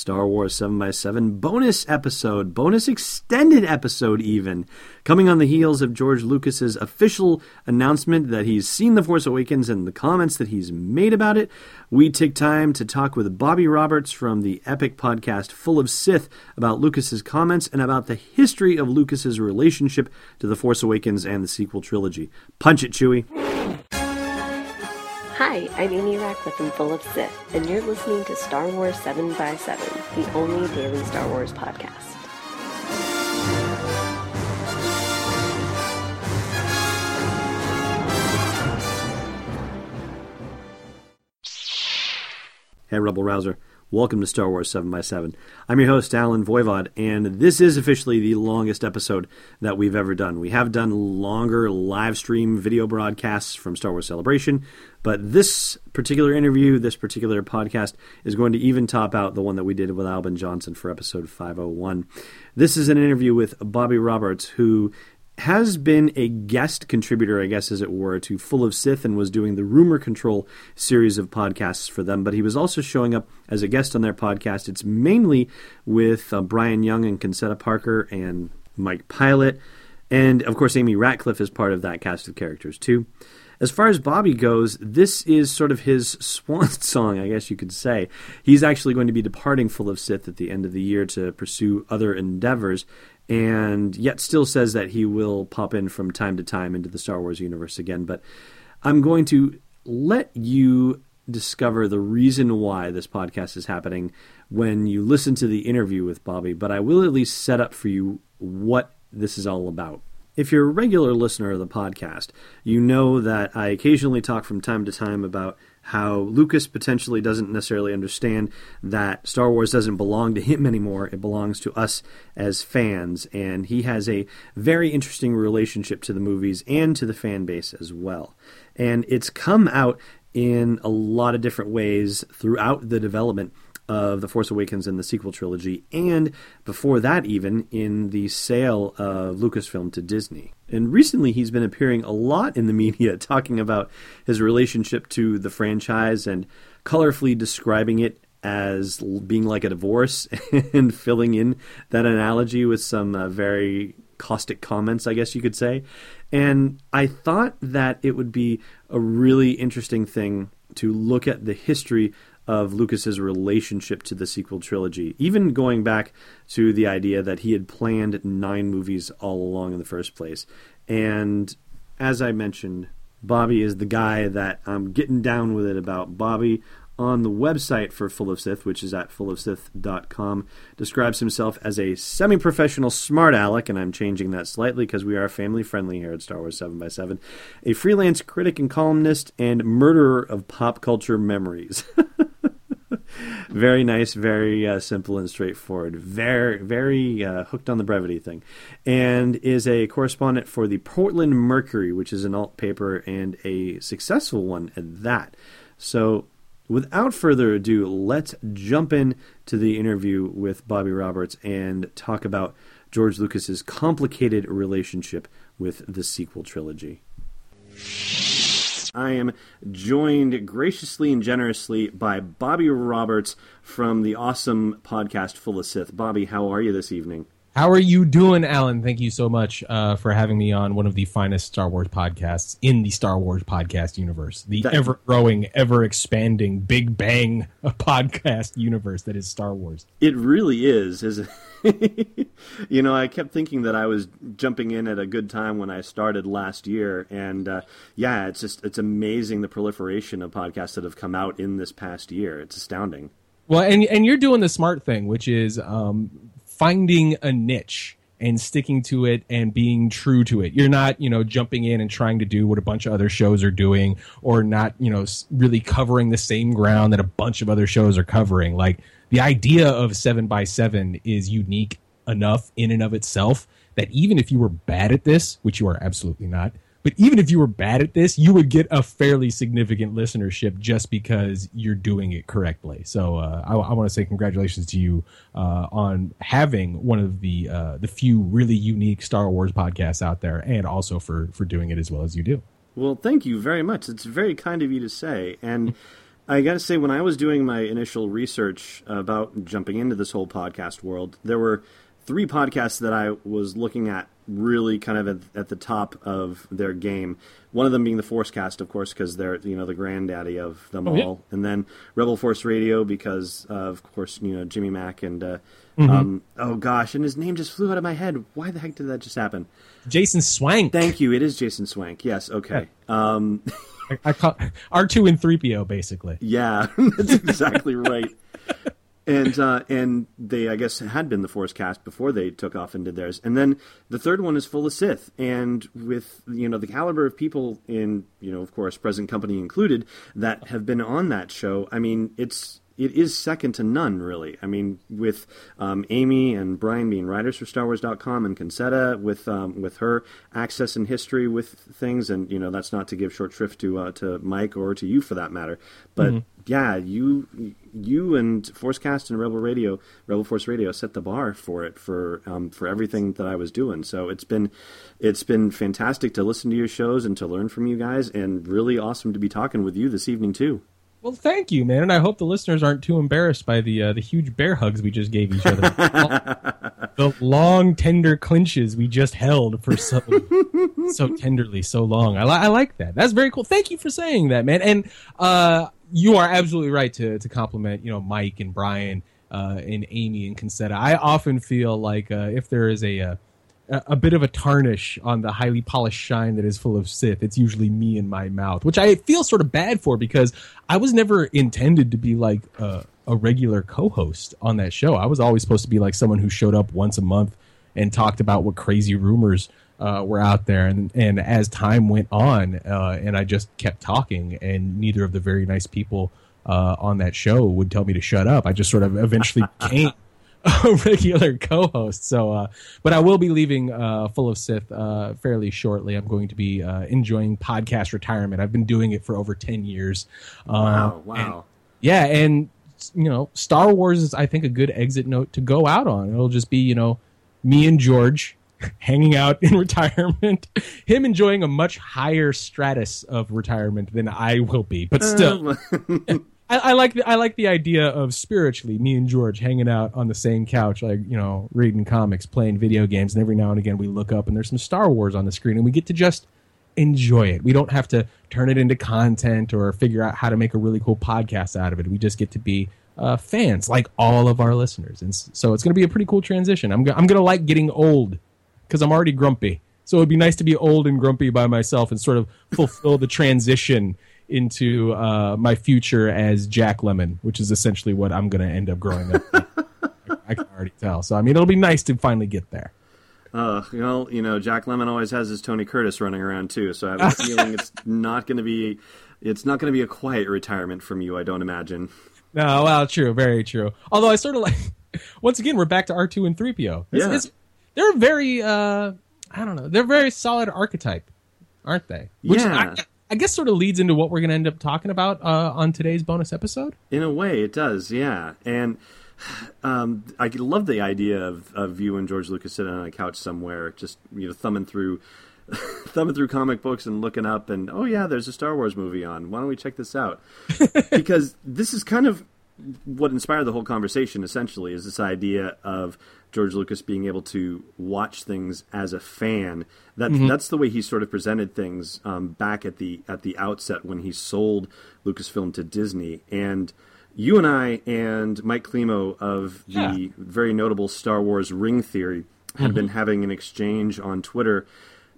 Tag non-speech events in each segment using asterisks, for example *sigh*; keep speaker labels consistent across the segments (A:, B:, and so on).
A: Star Wars 7x7 bonus episode, bonus extended episode, even. Coming on the heels of George Lucas's official announcement that he's seen The Force Awakens and the comments that he's made about it, we take time to talk with Bobby Roberts from the epic podcast Full of Sith about Lucas's comments and about the history of Lucas's relationship to The Force Awakens and the sequel trilogy. Punch it, Chewie.
B: Hi, I'm Amy Ratcliffe from Full of Sith, and you're listening to Star Wars 7 by 7 the only daily Star Wars podcast.
A: Hey, Rebel Rouser. Welcome to Star Wars 7 by 7 I'm your host, Allen Voivod, and this is officially the longest episode that we've ever done. We have done longer live stream video broadcasts from Star Wars Celebration, but this particular interview, this particular podcast, is going to even top out the one that we did with Albin Johnson for episode 501. This is an interview with Bobby Roberts, who has been a guest contributor, I guess, as it were, to Full of Sith and was doing the Rumor Control series of podcasts for them. But he was also showing up as a guest on their podcast. It's mainly with uh, Bryan Young and Concetta Parker and Mike Pilot. And of course, Amy Ratcliffe is part of that cast of characters, too. As far as Bobby goes, this is sort of his *laughs* swan song, I guess you could say. He's actually going to be departing Full of Sith at the end of the year to pursue other endeavors, and yet still says that he will pop in from time to time into the Star Wars universe again. But I'm going to let you discover the reason why this podcast is happening when you listen to the interview with Bobby, but I will at least set up for you what this is all about. If you're a regular listener of the podcast, you know that I occasionally talk from time to time about how Lucas potentially doesn't necessarily understand that Star Wars doesn't belong to him anymore. It belongs to us as fans. And he has a very interesting relationship to the movies and to the fan base as well. And it's come out in a lot of different ways throughout the development of The Force Awakens and the sequel trilogy, and before that, even in the sale of Lucasfilm to Disney. And recently, he's been appearing a lot in the *laughs* media talking about his relationship to the franchise and colorfully describing it as being like a divorce *laughs* and filling in that analogy with some uh, very caustic comments, I guess you could say. And I thought that it would be a really interesting thing to look at the history of Lucas's relationship to the sequel trilogy, even going back to the idea that he had planned nine movies all along in the first place. And as I mentioned, Bobby is the guy that I'm getting down with it about. Bobby on the website for Full of Sith, which is at fullofsith.com, describes himself as a semi professional smart aleck, and I'm changing that slightly because we are family friendly here at Star Wars 7x7, a freelance critic and columnist, and murderer of pop culture memories. *laughs* very nice, very uh, simple and straightforward. Very, very uh, hooked on the brevity thing, and is a correspondent for the Portland Mercury, which is an alt paper and a successful one at that. So without further ado, let's jump in to the interview with Bobby Roberts and talk about George Lucas's complicated relationship with the sequel trilogy. I am joined graciously and generously by Bobby Roberts from the awesome podcast Full of Sith. Bobby, how are you this evening?
C: How are you doing, Allen? Thank you so much uh, for having me on one of the finest Star Wars podcasts in the Star Wars podcast universe, the ever growing, ever expanding, Big Bang *laughs* podcast universe that is Star Wars.
A: It really is, is *laughs* you know, I kept thinking that I was jumping in at a good time when I started last year, and uh, yeah, it's just it's amazing the proliferation of podcasts that have come out in this past year. It's astounding.
C: Well, and and you're doing the smart thing, which is um, finding a niche and sticking to it and being true to it. You're not, you know, jumping in and trying to do what a bunch of other shows are doing or not, you know, really covering the same ground that a bunch of other shows are covering. Like the idea of 7 by 7 is unique enough in and of itself that even if you were bad at this, which you are absolutely not, but even if you were bad at this, you would get a fairly significant listenership just because you're doing it correctly. So uh, I, I want to say congratulations to you uh, on having one of the uh, the few really unique Star Wars podcasts out there, and also for for doing it as well as you do.
A: Well, thank you very much. It's very kind of you to say, and. I got to say, when I was doing my initial research about jumping into this whole podcast world, there were three podcasts that I was looking at really kind of at, at the top of their game. One of them being the Forcecast, of course, because they're you know the granddaddy of them
C: Oh, yeah.
A: all, and then Rebel Force Radio because uh, of course you know Jimmy Mac and uh,
C: Mm-hmm.
A: um, oh gosh, and his name just flew out of my head. Why the heck did that just happen?
C: Jason Swank.
A: Thank you. It is Jason Swank. Yes. Okay. Um,
C: I, I call *laughs* R two and three PO basically.
A: Yeah, *laughs* that's exactly right. *laughs* And uh, and they, I guess, had been the Force cast before they took off and did theirs. And then the third one is Full of Sith, and with you know the caliber of people in you know of course present company included that have been on that show. I mean, it's it is second to none, really. I mean, with um, Amy and Bryan being writers for StarWars.com and Concetta with um, with her access and history with things, and you know that's not to give short shrift to uh, to Mike or to you for that matter. But yeah, you you and Forcecast and Rebel Radio, Rebel Force Radio set the bar for it for um, for everything that I was doing. So it's been it's been fantastic to listen to your shows and to learn from you guys, and really awesome to be talking with you this evening too.
C: Well, thank you, man, and I hope the listeners aren't too embarrassed by the uh, the huge bear hugs we just gave each other, *laughs* the long tender clinches we just held for so *laughs* so tenderly, so long. I, li- I like that. That's very cool. Thank you for saying that, man. And uh, you are absolutely right to to compliment, you know, Mike and Bryan uh, and Amy and Concetta. I often feel like uh, if there is a uh, a a bit of a tarnish on the highly polished shine that is full of Sith. It's usually me in my mouth, which I feel sort of bad for because I was never intended to be like a, a regular co-host on that show. I was always supposed to be like someone who showed up once a month and talked about what crazy rumors uh, were out there. And and as time went on, uh, and I just kept talking, and neither of the very nice people uh, on that show would tell me to shut up. I just sort of eventually *laughs* became *laughs* a regular co-host. So, uh, but I will be leaving uh, Full of Sith uh, fairly shortly. I'm going to be uh, enjoying podcast retirement. I've been doing it for over ten years. Uh,
A: Wow,
C: and-
A: wow.
C: yeah, and you know, Star Wars is I think a good exit note to go out on. It'll just be you know me and George *laughs* hanging out in *laughs* retirement, him enjoying a much higher stratus of retirement than I will be, but still. I, I like the I like the idea of spiritually me and George hanging out on the same couch, like you know, reading comics, playing video games, and every now and again we look up and there's some Star Wars on the screen, and we get to just enjoy it. We don't have to turn it into content or figure out how to make a really cool podcast out of it. We just get to be uh, fans, like all of our listeners, and so it's going to be a pretty cool transition. I'm go- I'm going to like getting old because I'm already grumpy. So it'd be nice to be old and grumpy by myself and sort of fulfill the transition into uh, my future as Jack Lemmon, which is essentially what I'm going to end up growing up. *laughs* I can already tell. So I mean, it'll be nice to finally get there.
A: Uh, well, you know, Jack Lemmon always has his Tony Curtis running around too, so I have a feeling it's *laughs* not going to be it's not going to be a quiet retirement from you. I don't imagine.
C: No, well, true, very true. Although I sort of like, *laughs* once again, we're back to R two and three PO. It's,
A: Yeah.
C: it's, they're very, uh, I don't know, they're very solid archetype, aren't they? Which
A: Yeah.
C: I, I guess sort of leads into what we're going to end up talking about uh, on today's bonus episode.
A: In a way, it does, yeah. And um, I love the idea of, of you and George Lucas sitting on a couch somewhere, just you know, thumbing through, *laughs* thumbing through comic books and looking up, and oh yeah, there's a Star Wars movie on. Why don't we check this out? *laughs* because this is kind of what inspired the whole conversation. Essentially, is this idea of George Lucas being able to watch things as a fan. That that's the way he sort of presented things um, back at the at the outset when he sold Lucasfilm to Disney and you and I and Mike Klimo of the
C: Yeah.
A: very notable Star Wars Ring Theory had been having an exchange on Twitter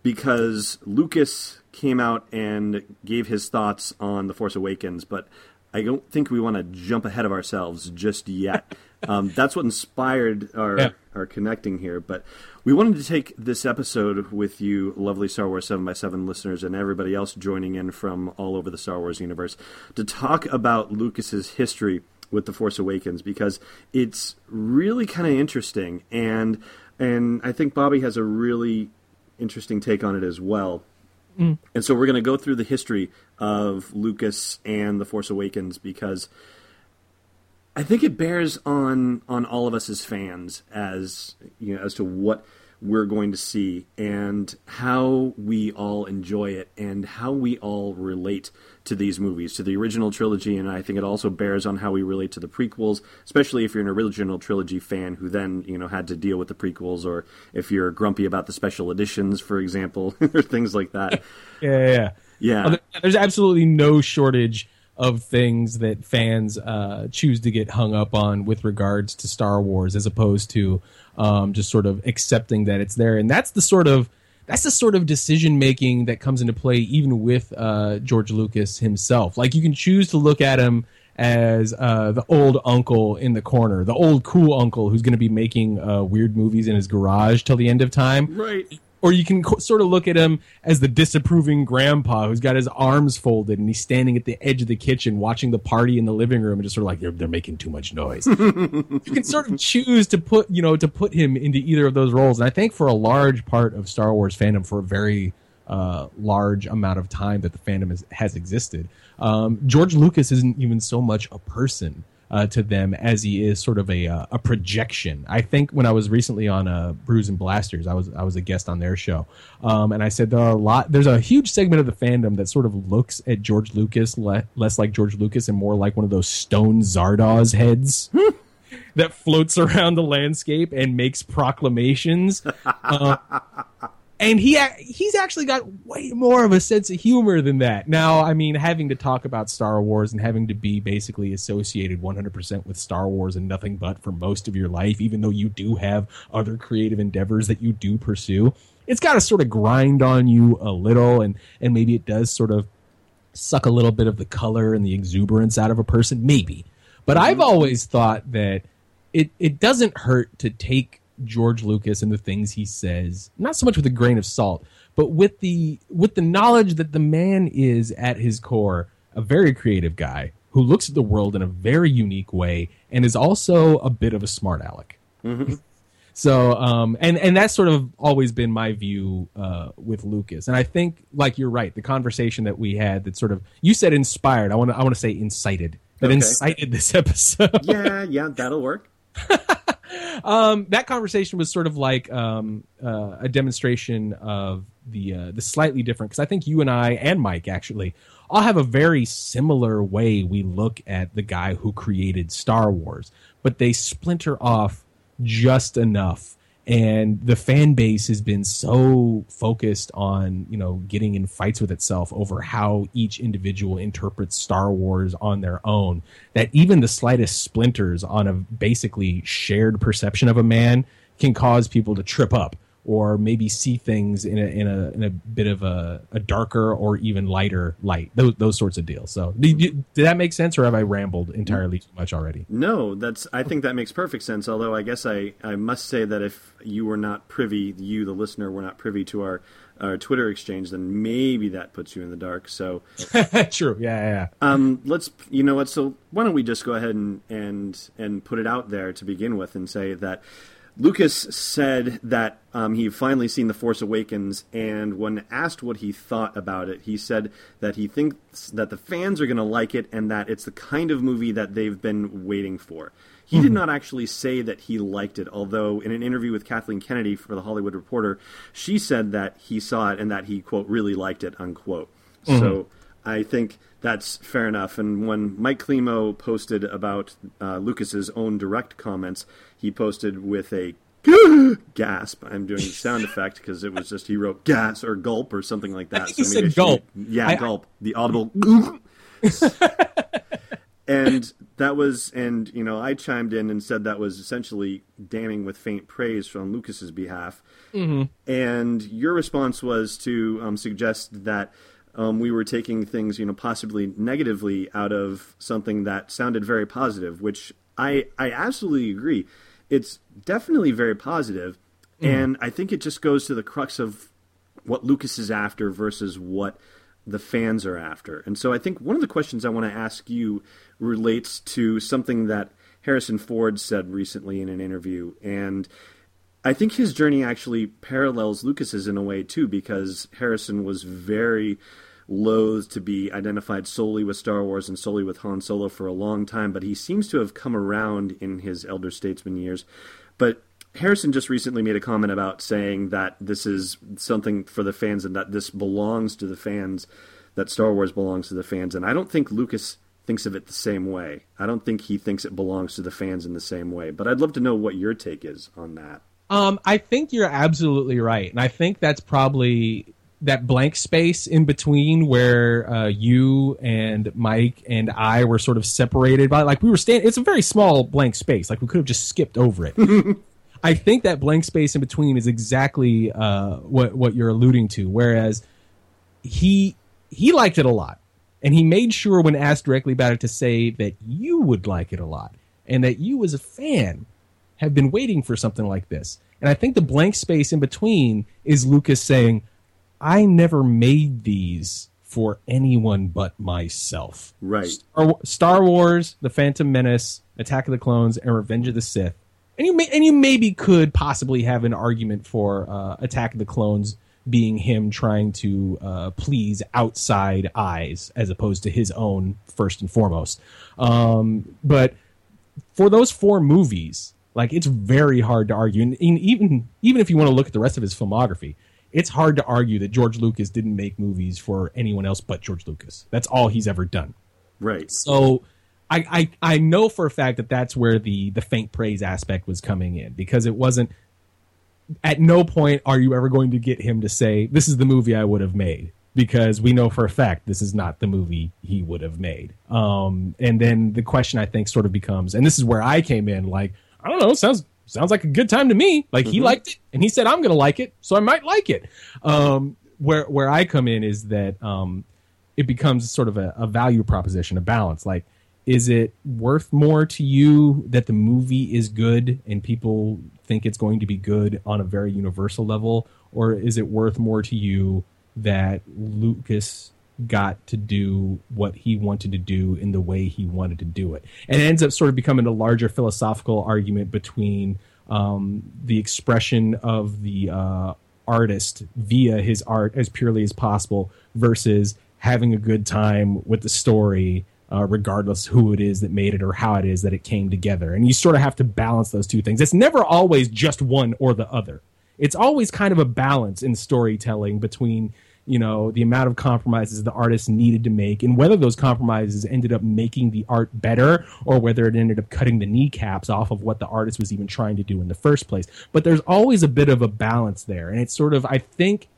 A: because Lucas came out and gave his thoughts on The Force Awakens, but I don't think we want to jump ahead of ourselves just yet. *laughs* um, that's what inspired our,
C: Yeah.
A: our connecting here. But we wanted to take this episode with you, lovely Star Wars Seven by Seven listeners, and everybody else joining in from all over the Star Wars universe, to talk about Lucas's history with The Force Awakens because it's really kind of interesting. And, and I think Bobby has a really interesting take on it as well. And so we're going to go through the history of Lucas and The Force Awakens because I think it bears on on all of us as fans as you know as to what we're going to see and how we all enjoy it and how we all relate to these movies, to the original trilogy, and I think it also bears on how we relate to the prequels, especially if you're an original trilogy fan who then, you know, had to deal with the prequels, or if you're grumpy about the special editions, for example, *laughs* or things like that.
C: Yeah, yeah,
A: Yeah.
C: Yeah. There's absolutely no shortage of things that fans uh, choose to get hung up on with regards to Star Wars, as opposed to um, just sort of accepting that it's there. And that's the sort of that's the sort of decision making that comes into play even with uh, George Lucas himself. Like you can choose to look at him as uh, the old uncle in the corner, the old cool uncle who's going to be making uh, weird movies in his garage till the end of time
A: right.
C: Or you can co- sort of look at him as the disapproving grandpa who's got his arms folded and he's standing at the edge of the kitchen watching the party in the living room and just sort of like they're, they're making too much noise. *laughs* you can sort of choose to put you know to put him into either of those roles, and I think for a large part of Star Wars fandom, for a very uh, large amount of time that the fandom has, has existed, um, George Lucas isn't even so much a person uh, to them as he is sort of a uh, a projection. I think when I was recently on uh, Brews and Blasters, I was I was a guest on their show, um, and I said there are a lot. There's a huge segment of the fandom that sort of looks at George Lucas le- less like George Lucas and more like one of those stone Zardoz heads. *laughs* That floats around the landscape and makes proclamations, Uh, and he he's actually got way more of a sense of humor than that. Now, I mean, having to talk about Star Wars and having to be basically associated 100% with Star Wars and nothing but for most of your life, even though you do have other creative endeavors that you do pursue, it's got to sort of grind on you a little, and and maybe it does sort of suck a little bit of the color and the exuberance out of a person, maybe. But I've mm-hmm. always thought that it it doesn't hurt to take George Lucas and the things he says, not so much with a grain of salt, but with the with the knowledge that the man is at his core a very creative guy who looks at the world in a very unique way and is also a bit of a smart aleck. *laughs* So, um, and and that's sort of always been my view uh, with Lucas, and I think, like you're right, the conversation that we had that sort of you said inspired. I want to I want to say incited that
A: Okay.
C: incited this *laughs* episode.
A: Yeah, yeah, that'll work. *laughs*
C: um, that conversation was sort of like um, uh, a demonstration of the uh, the slightly different because I think you and I and Mike actually all have a very similar way we look at the guy who created Star Wars, but they splinter off just enough. And the fan base has been so focused on, you know, getting in fights with itself over how each individual interprets Star Wars on their own that even the slightest splinters on a basically shared perception of a man can cause people to trip up or maybe see things in a in a in a bit of a, a darker or even lighter light. Those those sorts of deals. So did, you- did that make sense, or have I rambled entirely too much already?
A: No, that's. I think that makes perfect sense. Although I guess I, I must say that if you were not privy, you the listener were not privy to our our Twitter exchange, then maybe that puts you in the dark. So *laughs*
C: True. Yeah, yeah. yeah.
A: um, let's. You know what? So why don't we just go ahead and and and put it out there to begin with, and say that. Lucas said that um, he finally seen The Force Awakens, and when asked what he thought about it, he said that he thinks that the fans are going to like it and that it's the kind of movie that they've been waiting for. He did not actually say that he liked it, although in an interview with Kathleen Kennedy for The Hollywood Reporter, she said that he saw it and that he, quote, really liked it, unquote. So I think that's fair enough. And when Mike Klimo posted about uh, Lucas's own direct comments, he posted with a *gasps* gasp. I'm doing the *laughs* sound effect because it was just he wrote gas or gulp or something like that. *laughs*
C: I think he said
A: I should-
C: gulp.
A: Yeah,
C: I-
A: gulp. The *laughs* audible. and that was, and you know, I chimed in and said that was essentially damning with faint praise from Lucas's behalf. And your response was to um, suggest that um, we were taking things, you know, possibly negatively out of something that sounded very positive, which I I absolutely agree. It's definitely very positive. positive, and I think it just goes to the crux of what Lucas is after versus what the fans are after. And so I think one of the questions I want to ask you relates to something that Harrison Ford said recently in an interview. And I think his journey actually parallels Lucas's in a way too, because Harrison was very loath to be identified solely with Star Wars and solely with Han Solo for a long time, but he seems to have come around in his elder statesman years. But Harrison just recently made a comment about saying that this is something for the fans and that this belongs to the fans, that Star Wars belongs to the fans. And I don't think Lucas thinks of it the same way. I don't think he thinks it belongs to the fans in the same way. But I'd love to know what your take is on that.
C: Um, I think you're absolutely right, and I think that's probably that blank space in between where uh, you and Mike and I were sort of separated by like we were standing. It's a very small blank space. Like we could have just skipped over it. *laughs* I think that blank space in between is exactly uh, what what you're alluding to. Whereas he he liked it a lot, and he made sure when asked directly about it to say that you would like it a lot, and that you as a fan have been waiting for something like this. And I think the blank space in between is Lucas saying, "I never made these." For anyone but myself.
A: Right.
C: Star, Star Wars, The Phantom Menace, Attack of the Clones, and Revenge of the Sith and you may, and you maybe could possibly have an argument for uh, Attack of the Clones being him trying to uh, please outside eyes as opposed to his own first and foremost. Um, but for those four movies, like it's very hard to argue, and even even if you want to look at the rest of his filmography, it's hard to argue that George Lucas didn't make movies for anyone else but George Lucas. That's all he's ever done.
A: Right.
C: So I, I, I know for a fact that that's where the the faint praise aspect was coming in because it wasn't. At no point are you ever going to get him to say this is the movie I would have made because we know for a fact this is not the movie he would have made. Um, and then the question I think sort of becomes, and this is where I came in, like I don't know, sounds sounds like a good time to me. Like mm-hmm. he liked it, and he said I'm going to like it, so I might like it. Um, where where I come in is that um, it becomes sort of a, a value proposition, a balance. Like is it worth more to you that the movie is good and people think it's going to be good on a very universal level or is it worth more to you that Lucas got to do what he wanted to do in the way he wanted to do it and it ends up sort of becoming a larger philosophical argument between um, the expression of the uh, artist via his art as purely as possible versus having a good time with the story uh, regardless who it is that made it or how it is that it came together. And you sort of have to balance those two things. It's never always just one or the other. It's always kind of a balance in storytelling between you know the amount of compromises the artist needed to make and whether those compromises ended up making the art better or whether it ended up cutting the kneecaps off of what the artist was even trying to do in the first place. But there's always a bit of a balance there. And it's sort of i think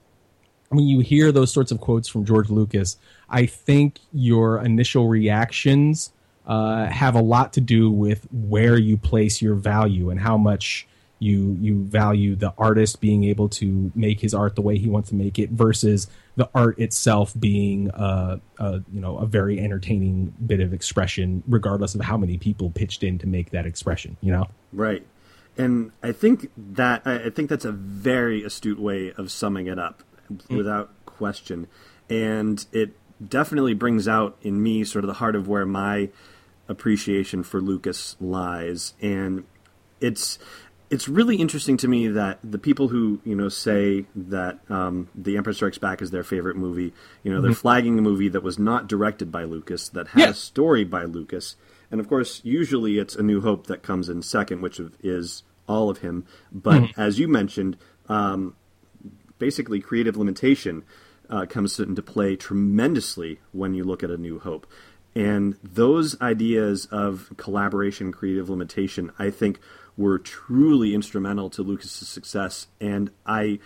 C: when you hear those sorts of quotes from George Lucas, I think your initial reactions uh, have a lot to do with where you place your value and how much you you value the artist being able to make his art the way he wants to make it versus the art itself being a, a you know a very entertaining bit of expression regardless of how many people pitched in to make that expression you know
A: right and i think that i think that's a very astute way of summing it up mm. without question. And it definitely brings out in me sort of the heart of where my appreciation for Lucas lies. And it's it's really interesting to me that the people who you know say that um, the Empire Strikes Back is their favorite movie, you know, mm-hmm. they're flagging a movie that was not directed by Lucas, that had yeah. a story by Lucas, and of course, usually it's A New Hope that comes in second, which is all of him. But mm-hmm. as you mentioned, um, basically creative limitation uh, comes into play tremendously when you look at A New Hope. And those ideas of collaboration, creative limitation, I think were truly instrumental to Lucas's success. And I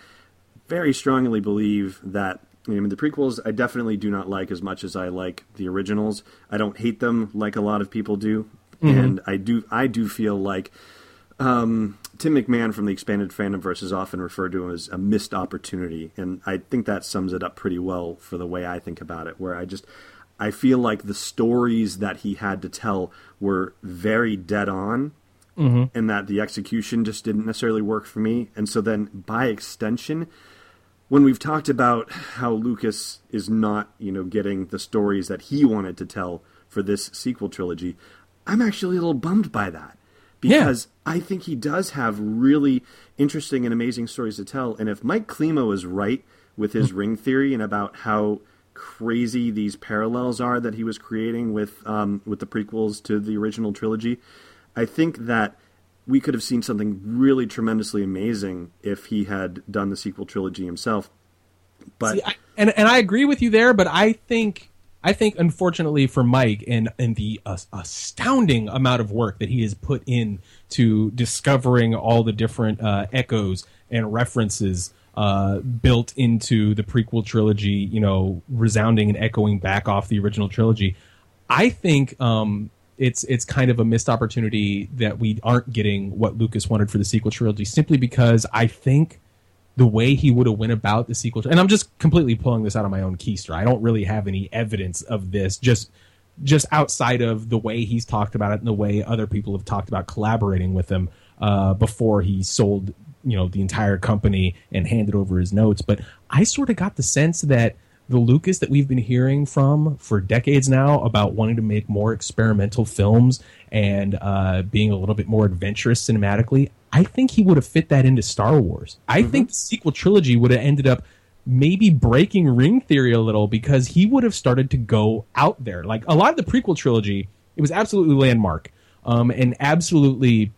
A: very strongly believe that I mean, the prequels I definitely do not like as much as I like the originals. I don't hate them like a lot of people do, mm-hmm. and I do I do feel like um, Tim McMahon from the expanded fandom verse is often referred to as a missed opportunity, and I think that sums it up pretty well for the way I think about it. Where I just I feel like the stories that he had to tell were very dead on, mm-hmm. and that the execution just didn't necessarily work for me. And so then, by extension, when we've talked about how Lucas is not, you know, getting the stories that he wanted to tell for this sequel trilogy, I'm actually a little bummed by that because yeah. I think he does have really interesting and amazing stories to tell. And if Mike Klimo is right with his ring theory and about how crazy these parallels are that he was creating with um, with the prequels to the original trilogy, I think that we could have seen something really tremendously amazing if he had done the sequel trilogy himself. But
C: See, I, and and I agree with you there, but I think I think unfortunately for Mike and and the uh, astounding amount of work that he has put in to discovering all the different uh, echoes and references uh, built into the prequel trilogy, you know, resounding and echoing back off the original trilogy. I think um, it's it's kind of a missed opportunity that we aren't getting what Lucas wanted for the sequel trilogy, simply because I think the way he would have went about the sequel, and I'm just completely pulling this out of my own keister. I don't really have any evidence of this, just just outside of the way he's talked about it and the way other people have talked about collaborating with him uh, before he sold you know the entire company and handed over his notes. But I sort of got the sense that the Lucas that we've been hearing from for decades now about wanting to make more experimental films and uh, being a little bit more adventurous cinematically, I think he would have fit that into Star Wars. I think the sequel trilogy would have ended up maybe breaking ring theory a little because he would have started to go out there. Like a lot of the prequel trilogy, it was absolutely landmark um, and absolutely,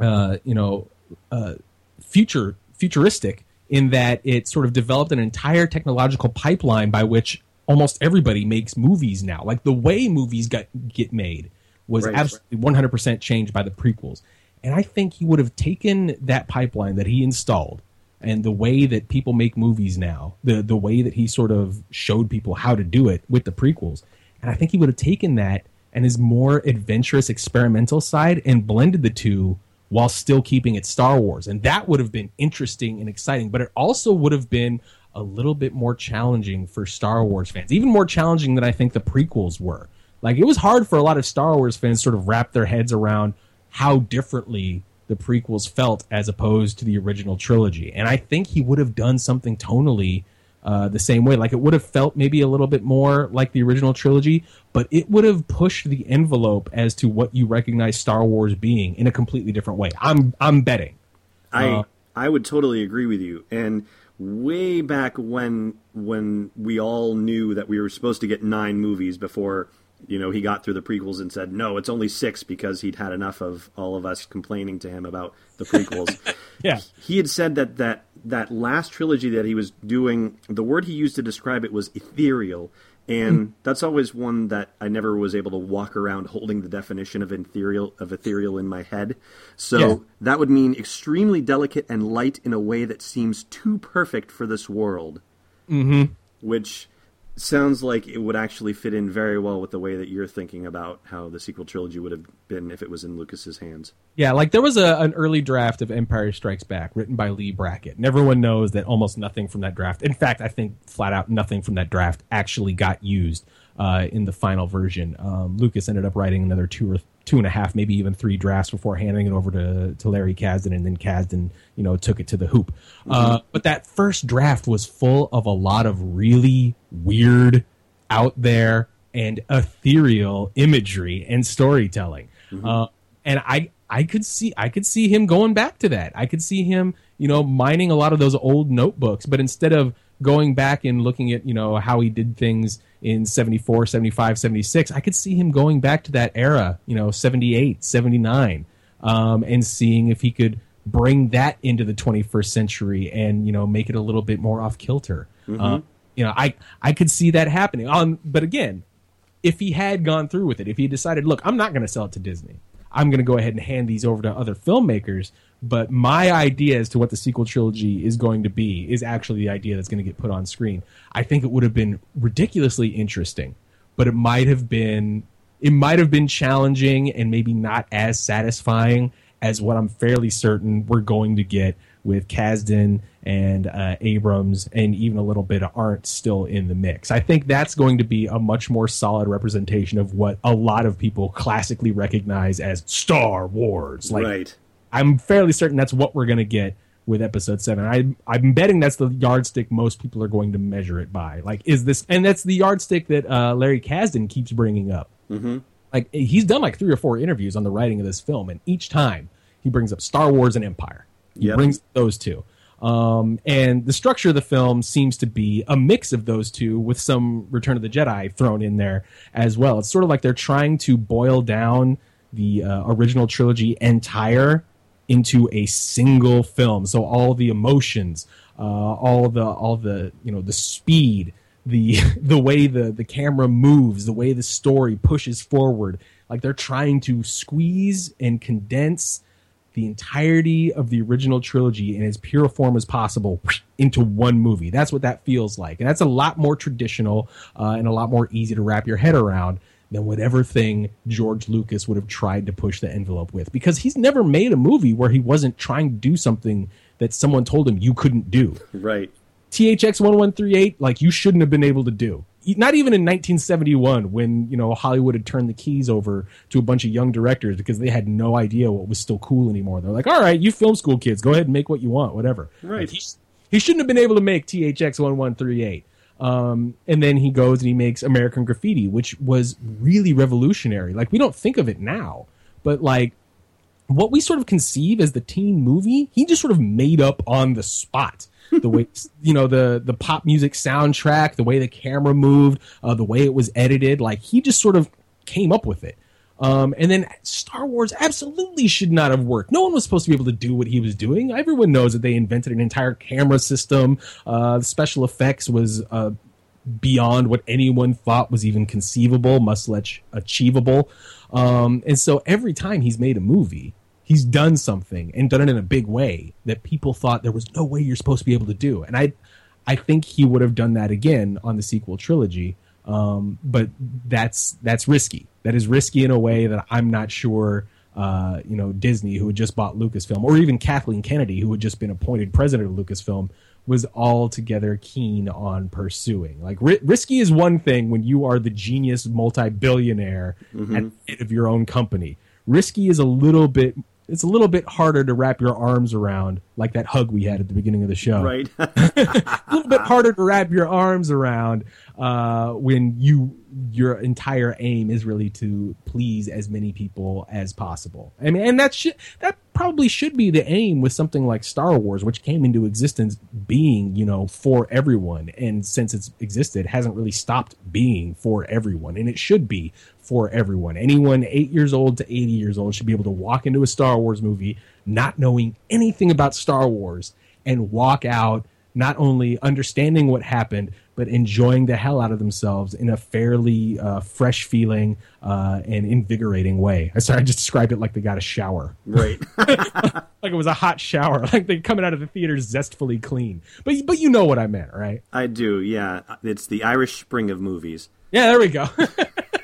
C: uh, you know, uh, future futuristic in that it sort of developed an entire technological pipeline by which almost everybody makes movies now. Like the way movies got get made was
A: Right.
C: absolutely 100% changed by the prequels. And I think he would have taken that pipeline that he installed and the way that people make movies now, the the way that he sort of showed people how to do it with the prequels. And I think he would have taken that and his more adventurous experimental side and blended the two while still keeping it Star Wars. And that would have been interesting and exciting, but it also would have been a little bit more challenging for Star Wars fans, even more challenging than I think the prequels were. Like it was hard for a lot of Star Wars fans sort of wrap their heads around how differently the prequels felt as opposed to the original trilogy. And I think he would have done something tonally uh, the same way. Like it would have felt maybe a little bit more like the original trilogy, but it would have pushed the envelope as to what you recognize Star Wars being in a completely different way. I'm I'm betting.
A: I
C: Uh,
A: I would totally agree with you. And way back when when we all knew that we were supposed to get nine movies before you know he got through the prequels and said no, it's only six because he'd had enough of all of us complaining to him about the prequels. *laughs*
C: Yeah.
A: he had said that that that last trilogy that he was doing the word he used to describe it was ethereal and that's always one that I never was able to walk around holding the definition of ethereal of ethereal in my head. So that would mean extremely delicate and light in a way that seems too perfect for this world. Mm-hmm. Which sounds like it would actually fit in very well with the way that you're thinking about how the sequel trilogy would have been if it was in Lucas's hands.
C: Yeah, like there was a, an early draft of Empire Strikes Back written by Leigh Brackett, and everyone knows that almost nothing from that draft, in fact, I think flat out nothing from that draft actually got used uh, in the final version. Um, Lucas ended up writing another two or two and a half, maybe even three drafts before handing it over to, to Larry Kasdan, and then Kasdan, you know, took it to the hoop. Uh, but that first draft was full of a lot of really weird, out there, and ethereal imagery and storytelling. Uh, and I I could see I could see him going back to that. I could see him, you know, mining a lot of those old notebooks, but instead of going back and looking at, you know, how he did things in 74, 75, 76, I could see him going back to that era, you know, 78, 79, um, and seeing if he could bring that into the 21st century and, you know, make it a little bit more off kilter. Uh, you know, I I could see that happening. Um, but again, if he had gone through with it, if he decided, look, I'm not going to sell it to Disney. I'm going to go ahead and hand these over to other filmmakers. But my idea as to what the sequel trilogy is going to be is actually the idea that's going to get put on screen. I think it would have been ridiculously interesting, but it might have been it might have been challenging and maybe not as satisfying as what I'm fairly certain we're going to get with Kasdan and uh, Abrams and even a little bit of Arndt still in the mix. I think that's going to be a much more solid representation of what a lot of people classically recognize as Star Wars. Like
A: right.
C: I'm fairly certain that's what we're going to get with episode 7. I I'm betting that's the yardstick most people are going to measure it by. Like is this and that's the yardstick that uh, Larry Kasdan keeps bringing up. Mm-hmm. Like he's done like 3 or 4 interviews on the writing of this film and each time he brings up Star Wars and Empire. He
A: Yep.
C: brings those two. Um, and the structure of the film seems to be a mix of those two with some Return of the Jedi thrown in there as well. It's sort of like they're trying to boil down the uh, original trilogy entire into a single film. So all the emotions, uh, all the all the you know the speed, the *laughs* the way the the camera moves, the way the story pushes forward, like they're trying to squeeze and condense the entirety of the original trilogy in as pure form as possible *sniffs* into one movie. That's what that feels like, and that's a lot more traditional uh, and a lot more easy to wrap your head around than whatever thing George Lucas would have tried to push the envelope with. Because he's never made a movie where he wasn't trying to do something that someone told him you couldn't do.
A: Right.
C: THX 1138, like you shouldn't have been able to do. Not even in 1971 when, you know, Hollywood had turned the keys over to a bunch of young directors because they had no idea what was still cool anymore. They're like, all right, you film school kids, go ahead and make what you want, whatever.
A: Right.
C: Like, he, he shouldn't have been able to make THX 1138. Um, and then he goes and he makes American Graffiti, which was really revolutionary. Like, we don't think of it now, but like, what we sort of conceive as the teen movie, he just sort of made up on the spot. the way *laughs* you know the the pop music soundtrack, the way the camera moved, uh, the way it was edited, like he just sort of came up with it. Um, and then Star Wars absolutely should not have worked. No one was supposed to be able to do what he was doing. Everyone knows that they invented an entire camera system. Uh, the special effects was uh, beyond what anyone thought was even conceivable, much less achievable. Um, and so every time he's made a movie, he's done something and done it in a big way that people thought there was no way you're supposed to be able to do. And I, I think he would have done that again on the sequel trilogy. Um, but that's that's risky. That is risky in a way that I'm not sure. Uh, you know, Disney, who had just bought Lucasfilm, or even Kathleen Kennedy, who had just been appointed president of Lucasfilm, was altogether keen on pursuing. Like, ri- risky is one thing when you are the genius multi-billionaire
A: Mm-hmm.
C: at the head of your own company. Risky is a little bit. It's a little bit harder to wrap your arms around, like that hug we had at the beginning of the show
A: Right. *laughs*
C: a little bit harder to wrap your arms around uh, when you your entire aim is really to please as many people as possible. I mean, and that should that probably should be the aim with something like Star Wars, which came into existence being you know for everyone, and since it's existed, hasn't really stopped being for everyone, and it should be for everyone. Anyone eight years old to eighty years old should be able to walk into a Star Wars movie not knowing anything about Star Wars and walk out not only understanding what happened, but enjoying the hell out of themselves in a fairly uh, fresh feeling uh, and invigorating way. I sorry, I just described it like they got a shower,
A: right. *laughs* *laughs*
C: like it was a hot shower, like they're coming out of the theater zestfully clean. But but you know what I meant, right?
A: I do. Yeah. It's the Irish Spring of movies.
C: Yeah, there we go. *laughs*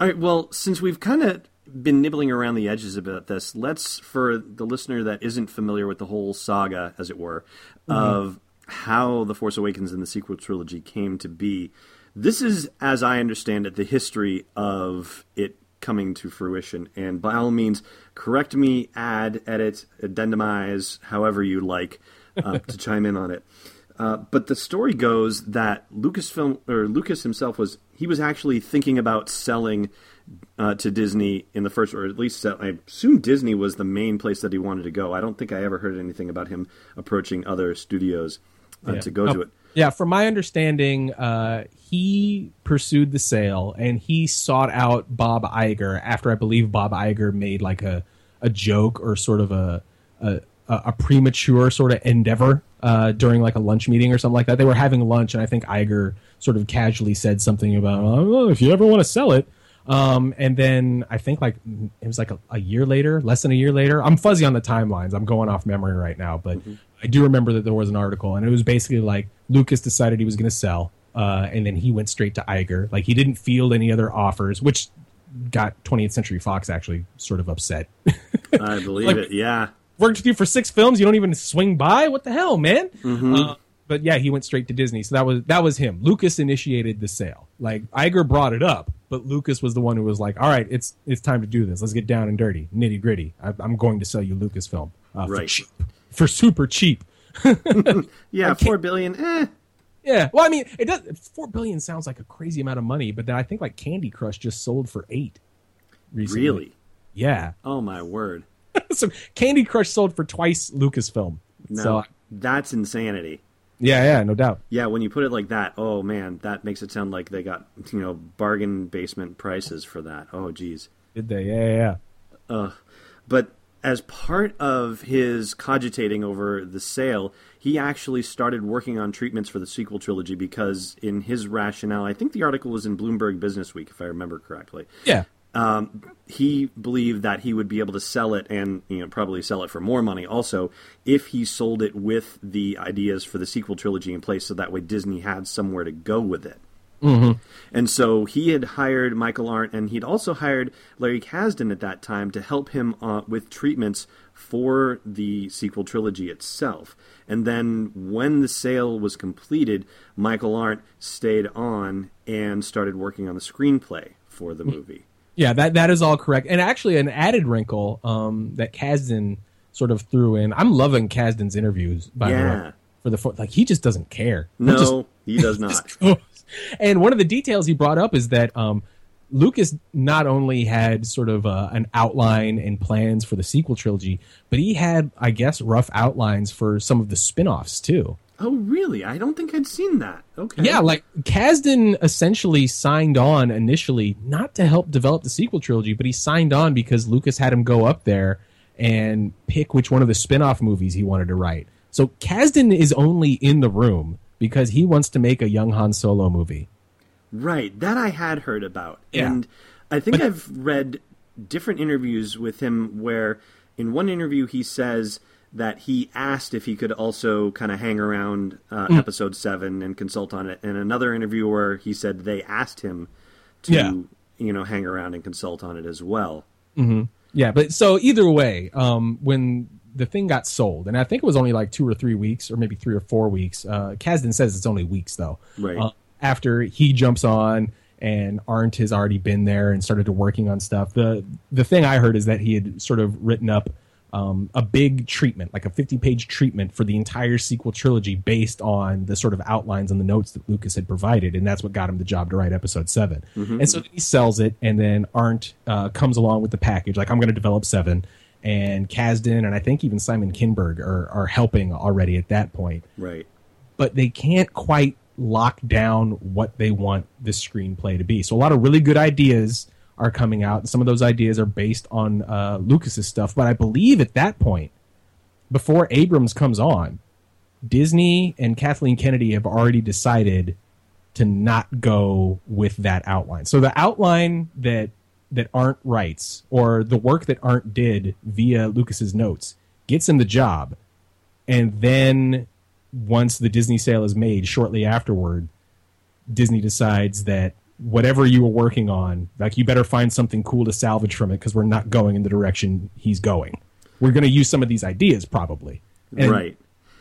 A: All right. Well, since we've kind of been nibbling around the edges about this, let's, for the listener that isn't familiar with the whole saga, as it were, of how The Force Awakens and the sequel trilogy came to be, this is, as I understand it, the history of it coming to fruition. And by all means, correct me, add, edit, addendumize, however you like uh, to *laughs* chime in on it. Uh, but the story goes that Lucasfilm or Lucas himself was he was actually thinking about selling uh, to Disney in the first, or at least sell, I assume Disney was the main place that he wanted to go. I don't think I ever heard anything about him approaching other studios uh,
C: Yeah.
A: to go
C: Oh,
A: to it.
C: Yeah, from my understanding, uh, he pursued the sale and he sought out Bob Iger after I believe Bob Iger made like a, a joke or sort of a a, a premature sort of endeavor uh, during like a lunch meeting or something like that. They were having lunch and I think Iger sort of casually said something about, oh, if you ever want to sell it. Um, and then I think like it was like a, a year later, less than a year later. I'm fuzzy on the timelines. I'm going off memory right now, but I do remember that there was an article, and it was basically like Lucas decided he was going to sell, uh, and then he went straight to Iger. Like he didn't field any other offers, which got 20th Century Fox actually sort of upset.
A: I *laughs* believe
C: Like-
A: it. Yeah.
C: Worked with you for six films, you don't even swing by. What the hell, man? Uh, but yeah, he went straight to Disney, so that was that was him. Lucas initiated the sale. Like Iger brought it up, but Lucas was the one who was like, "All right, it's it's time to do this. Let's get down and dirty, nitty gritty. I'm going to sell you Lucasfilm uh, for cheap, for super cheap." *laughs*
A: Yeah. Four billion. Eh.
C: Yeah. Well, I mean, it does. Four billion sounds like a crazy amount of money, but then I think like Candy Crush just sold for eight. Recently.
A: Really?
C: Yeah.
A: Oh my word. *laughs*
C: so Candy Crush sold for twice Lucasfilm.
A: No,
C: So
A: that's insanity.
C: yeah, yeah, no doubt.
A: Yeah, when you put it like that, oh man, that makes it sound like they got you know bargain basement prices for that. Oh geez.
C: Did they? Yeah, yeah. yeah.
A: Ugh. But as part of his cogitating over the sale, he actually started working on treatments for the sequel trilogy because, in his rationale, I think the article was in Bloomberg Business Week, if I remember correctly.
C: Yeah.
A: Um, he believed that he would be able to sell it and you know probably sell it for more money also if he sold it with the ideas for the sequel trilogy in place so that way Disney had somewhere to go with it.
C: Mm-hmm.
A: And so he had hired Michael Arndt, and he'd also hired Larry Kasdan at that time to help him uh, with treatments for the sequel trilogy itself. And then when the sale was completed, Michael Arndt stayed on and started working on the screenplay for the movie.
C: Yeah, that that is all correct. And actually, an added wrinkle um, that Kasdan sort of threw in. I'm loving Kasdan's interviews. By the
A: Yeah.
C: way, for the like he just doesn't care. He
A: No,
C: just-
A: he does *laughs* not. *laughs*
C: And one of the details he brought up is that um, Lucas not only had sort of uh, an outline and plans for the sequel trilogy, but he had, I guess, rough outlines for some of the spin-offs too.
A: Oh, really? I don't think I'd seen that. Okay.
C: Yeah, like Kasdan essentially signed on initially not to help develop the sequel trilogy, but he signed on because Lucas had him go up there and pick which one of the spin-off movies he wanted to write. So Kasdan is only in the room because he wants to make a young Han Solo movie.
A: Right, that I had heard about.
C: Yeah.
A: And I think
C: But-
A: I've read different interviews with him where in one interview he says that he asked if he could also kind of hang around uh,
C: Mm.
A: episode 7 and consult on it. And another interview where he said they asked him to,
C: Yeah.
A: you know, hang around and consult on it as well.
C: Yeah, but so either way, um, when the thing got sold, and I think it was only like two or three weeks, or maybe three or four weeks. Uh, Kasdan says it's only weeks though.
A: Right.
C: Uh, after he jumps on, and Arndt has already been there and started to working on stuff. The the thing I heard is that he had sort of written up um, a big treatment, like a fifty page treatment for the entire sequel trilogy, based on the sort of outlines and the notes that Lucas had provided, and that's what got him the job to write Episode 7 And so he sells it, and then Arndt uh, comes along with the package, like I'm going to develop seven. And Kasdan and I think even Simon Kinberg are, are helping already at that point
A: Right.
C: but they can't quite lock down what they want the screenplay to be. So a lot of really good ideas are coming out. and Some of those ideas are based on uh, Lucas's stuff, but I believe at that point, before Abrams comes on, Disney and Kathleen Kennedy have already decided to not go with that outline. So the outline that that Arndt writes, or the work that Arndt did via Lucas's notes, gets him the job, and then once the Disney sale is made, shortly afterward, Disney decides that whatever you were working on, like you better find something cool to salvage from it because we're not going in the direction he's going. We're going to use some of these ideas probably. And
A: right.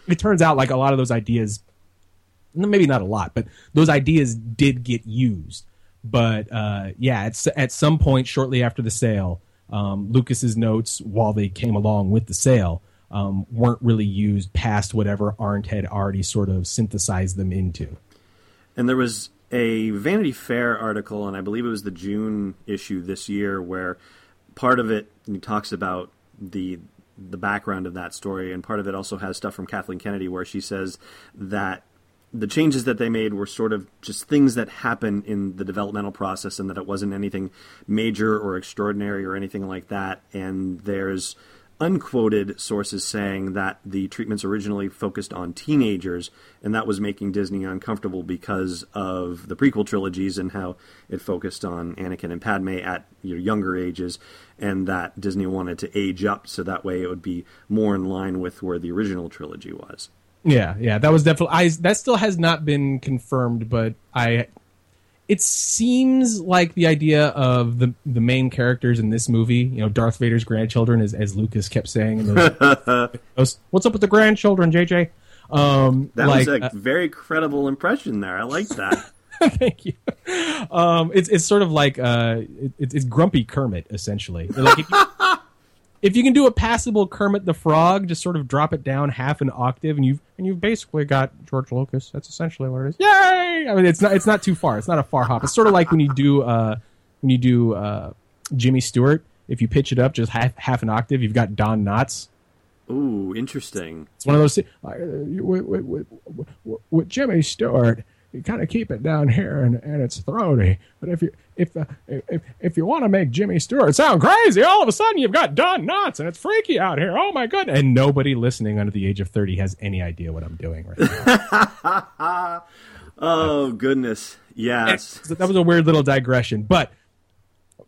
C: It turns out like a lot of those ideas, maybe not a lot, but those ideas did get used. But uh, yeah, at, at some point shortly after the sale, um, Lucas's notes, while they came along with the sale, um, weren't really used past whatever Arndt had already sort of synthesized them into.
A: And there was a Vanity Fair article, and I believe it was the June issue this year, where part of it talks about the the background of that story, and part of it also has stuff from Kathleen Kennedy, where she says that the changes that they made were sort of just things that happen in the developmental process, and that it wasn't anything major or extraordinary or anything like that. And there's unquoted sources saying that the treatments originally focused on teenagers, and that was making Disney uncomfortable because of the prequel trilogies and how it focused on Anakin and Padme at you know, younger ages, and that Disney wanted to age up so that way it would be more in line with where the original trilogy was.
C: Yeah, yeah, that was definitely. I that still has not been confirmed, but I. It seems like the idea of the the main characters in this movie, you know, Darth Vader's grandchildren, as as Lucas kept saying, those, those, *laughs* "What's up with the grandchildren, JJ?" Um,
A: That
C: like,
A: was a
C: uh,
A: very credible impression there. I like that. *laughs*
C: Thank you. Um, it's it's sort of like uh, it, it's- it's Grumpy Kermit essentially. Like if, you, if you can do a passable Kermit the Frog, just sort of drop it down half an octave, and you've and you've basically got George Lucas. That's essentially what it is. Yay! I mean, it's not it's not too far. It's not a far hop. It's sort of like when you do uh, when you do uh, Jimmy Stewart. If you pitch it up just half half an octave, you've got Don Knotts.
A: Ooh, interesting.
C: It's one of those. Uh, with, with, with, with Jimmy Stewart, you kind of keep it down here and, and it's throaty. But if you if uh, if if you want to make Jimmy Stewart sound crazy, all of a sudden you've got Don Knotts and it's freaky out here. Oh my goodness! And nobody listening under the age of thirty has any idea what I'm doing right now. *laughs*
A: oh goodness, yes.
C: that was a weird little digression, but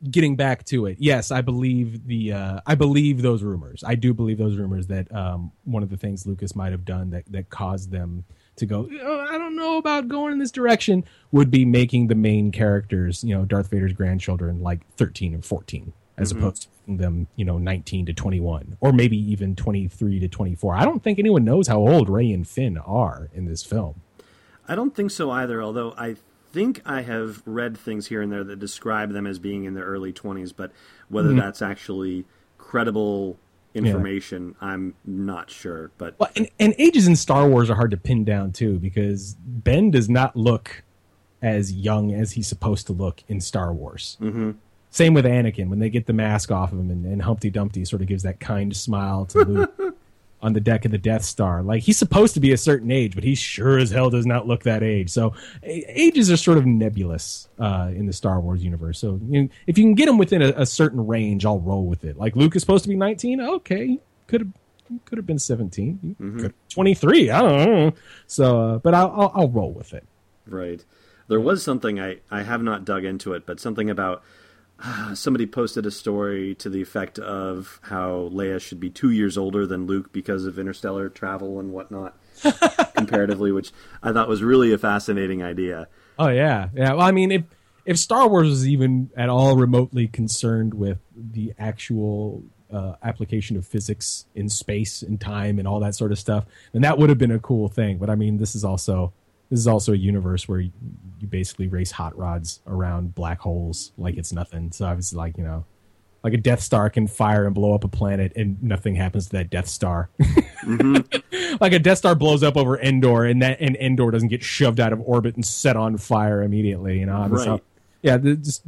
C: getting back to it, yes, I believe the uh, I believe those rumors. I do believe those rumors that um, one of the things Lucas might have done that that caused them to go. Oh, I don't know about going in this direction. Would be making the main characters, you know, Darth Vader's grandchildren, like thirteen and fourteen, as
A: Mm-hmm.
C: opposed to making them, you know, nineteen to twenty one, or maybe even twenty three to twenty four. I don't think anyone knows how old Rey and Finn are in this film.
A: I don't think so either. Although I think I have read things here and there that describe them as being in their early twenties, but whether
C: Mm-hmm.
A: that's actually credible information, I'm not sure. But
C: Well, and, and ages in Star Wars are hard to pin down too because Ben does not look as young as he's supposed to look in Star Wars. Mm-hmm. Same with Anakin when they get the mask off of him and, and Humpty Dumpty sort of gives that kind smile to Luke *laughs* on the deck of the Death Star. Like he's supposed to be a certain age, but he sure as hell does not look that age. So a- ages are sort of nebulous uh, in the Star Wars universe. So you know, if you can get him within a, a certain range, I'll roll with it. Like Luke is supposed to be 19. Okay, could have could have been 17 Could- 23 i don't know so uh, but I'll, I'll i'll roll with it
A: Right. There was something I, I have not dug into it, but something about *sighs* somebody posted a story to the effect of how Leia should be two years older than Luke because of interstellar travel and whatnot, *laughs* comparatively, which I thought was really a fascinating idea.
C: oh yeah. Yeah. Well i mean if if star wars was even at all remotely concerned with the actual uh, application of physics in space and time and all that sort of stuff then that would have been a cool thing. But i mean this is also this is also a universe where you, you basically race hot rods around black holes like it's nothing so i was like you know like a Death Star can fire and blow up a planet, and nothing happens to that Death Star. *laughs* Mm-hmm. like a Death Star blows up over Endor, and that and Endor doesn't get shoved out of orbit and set on fire immediately. You know, And so- yeah, just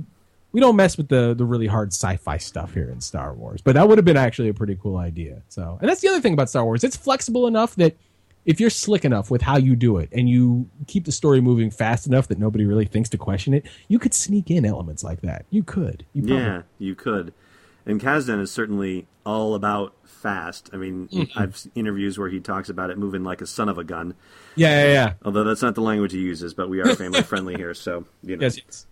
C: we don't mess with the the really hard sci-fi stuff here in Star Wars, but that would have been actually a pretty cool idea. So, and that's the other thing about Star Wars; it's flexible enough that if you're slick enough with how you do it and you keep the story moving fast enough that nobody really thinks to question it, you could sneak in elements like that. You could. You probably
A: Yeah, you could. And Kasdan is certainly all about fast. I mean,
C: Mm-hmm.
A: I've seen interviews where he talks about it moving like a son of a gun.
C: Yeah, yeah, yeah.
A: Although that's not the language he uses, but we are family friendly here, so you know.
C: Yes, yes.